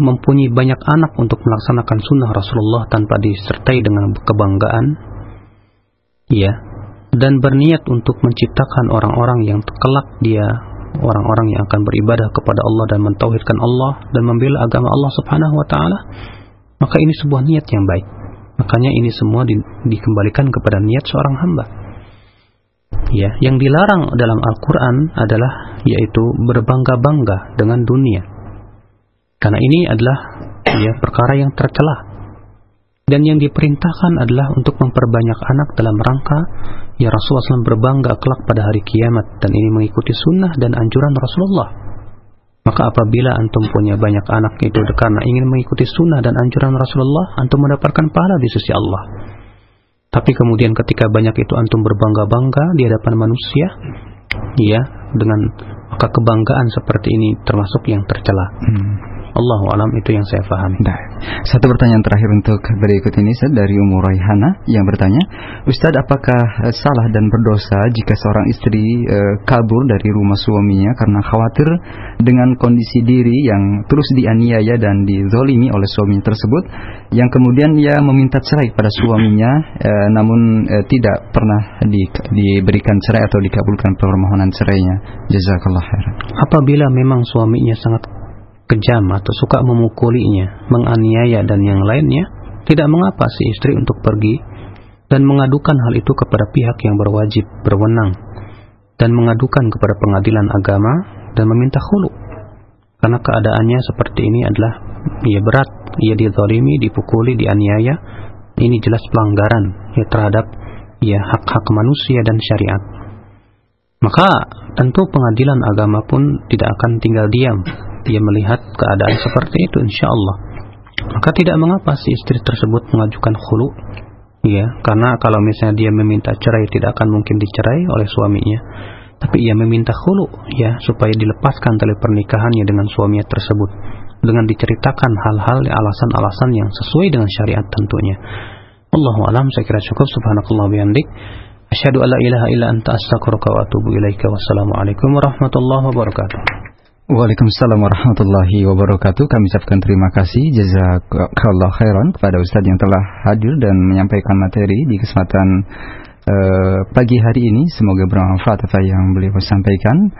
S1: mempunyai banyak anak untuk melaksanakan sunnah Rasulullah tanpa disertai dengan kebanggaan, ya, dan berniat untuk menciptakan orang-orang yang kelak dia orang-orang yang akan beribadah kepada Allah dan mentauhidkan Allah dan membela agama Allah Subhanahu wa taala, maka ini sebuah niat yang baik. Makanya ini semua di, dikembalikan kepada niat seorang hamba. Ya, yang dilarang dalam Al-Quran adalah yaitu berbangga-bangga dengan dunia. Karena ini adalah ya perkara yang tercela. Dan yang diperintahkan adalah untuk memperbanyak anak dalam rangka ya Rasulullah SAW berbangga kelak pada hari kiamat dan ini mengikuti sunnah dan anjuran Rasulullah. Maka apabila antum punya banyak anak itu karena ingin mengikuti sunnah dan anjuran Rasulullah, antum mendapatkan pahala di sisi Allah. Tapi kemudian ketika banyak itu antum berbangga-bangga di hadapan manusia, ya, dengan maka kebanggaan seperti ini termasuk yang tercela. Hmm. Allah alam itu yang saya pahami.
S2: Nah, satu pertanyaan terakhir untuk berikut ini Ustaz dari Umur Raihana yang bertanya, Ustaz apakah uh, salah dan berdosa jika seorang istri uh, kabur dari rumah suaminya karena khawatir dengan kondisi diri yang terus dianiaya dan dizolimi oleh suaminya tersebut, yang kemudian ia meminta cerai pada suaminya, uh, namun uh, tidak pernah di, diberikan cerai atau dikabulkan permohonan cerainya. Jazakallah khairan.
S1: Apabila memang suaminya sangat kejam atau suka memukulinya, menganiaya dan yang lainnya, tidak mengapa si istri untuk pergi dan mengadukan hal itu kepada pihak yang berwajib berwenang dan mengadukan kepada pengadilan agama dan meminta khulu. Karena keadaannya seperti ini adalah ia berat, ia dizalimi, dipukuli, dianiaya. Ini jelas pelanggaran ya terhadap ya hak-hak manusia dan syariat. Maka tentu pengadilan agama pun tidak akan tinggal diam dia melihat keadaan seperti itu insya Allah maka tidak mengapa si istri tersebut mengajukan khulu ya. Karena kalau misalnya dia meminta cerai tidak akan mungkin dicerai oleh suaminya. Tapi ia meminta khulu ya supaya dilepaskan tali pernikahannya dengan suaminya tersebut. Dengan diceritakan hal-hal alasan-alasan yang sesuai dengan syariat tentunya. Allahu alam saya kira cukup. Subhanakallah bihamdik. Asyhadu alla ilaha illa anta astaghfiruka wa atubu ilaika. Wassalamu alaikum warahmatullahi wabarakatuh
S2: Waalaikumsalam warahmatullahi wabarakatuh. Kami ucapkan terima kasih jazakallah khairan kepada Ustadz yang telah hadir dan menyampaikan materi di kesempatan uh, pagi hari ini. Semoga bermanfaat apa yang beliau sampaikan.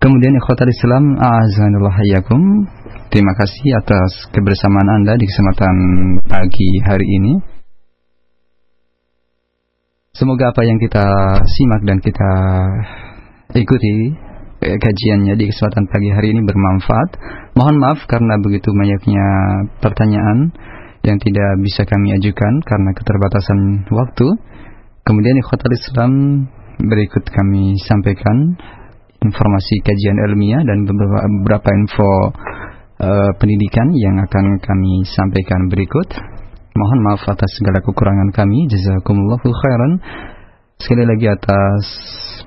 S2: Kemudian ikhwatal Islam, azanullah hayyakum. Terima kasih atas kebersamaan Anda di kesempatan pagi hari ini. Semoga apa yang kita simak dan kita ikuti kajiannya di kesempatan pagi hari ini bermanfaat. Mohon maaf karena begitu banyaknya pertanyaan yang tidak bisa kami ajukan karena keterbatasan waktu. Kemudian ikhwatal Islam berikut kami sampaikan informasi kajian ilmiah dan beberapa, beberapa info uh, pendidikan yang akan kami sampaikan berikut. Mohon maaf atas segala kekurangan kami. Jazakumullahu khairan. Sekali lagi atas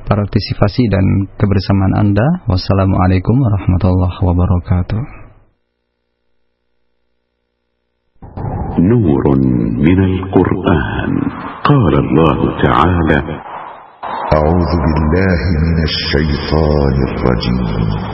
S2: partisipasi dan kebersamaan Anda. Wassalamualaikum warahmatullahi wabarakatuh.
S12: نور من القرآن قال الله تعالى أعوذ بالله من الشيطان الرجيم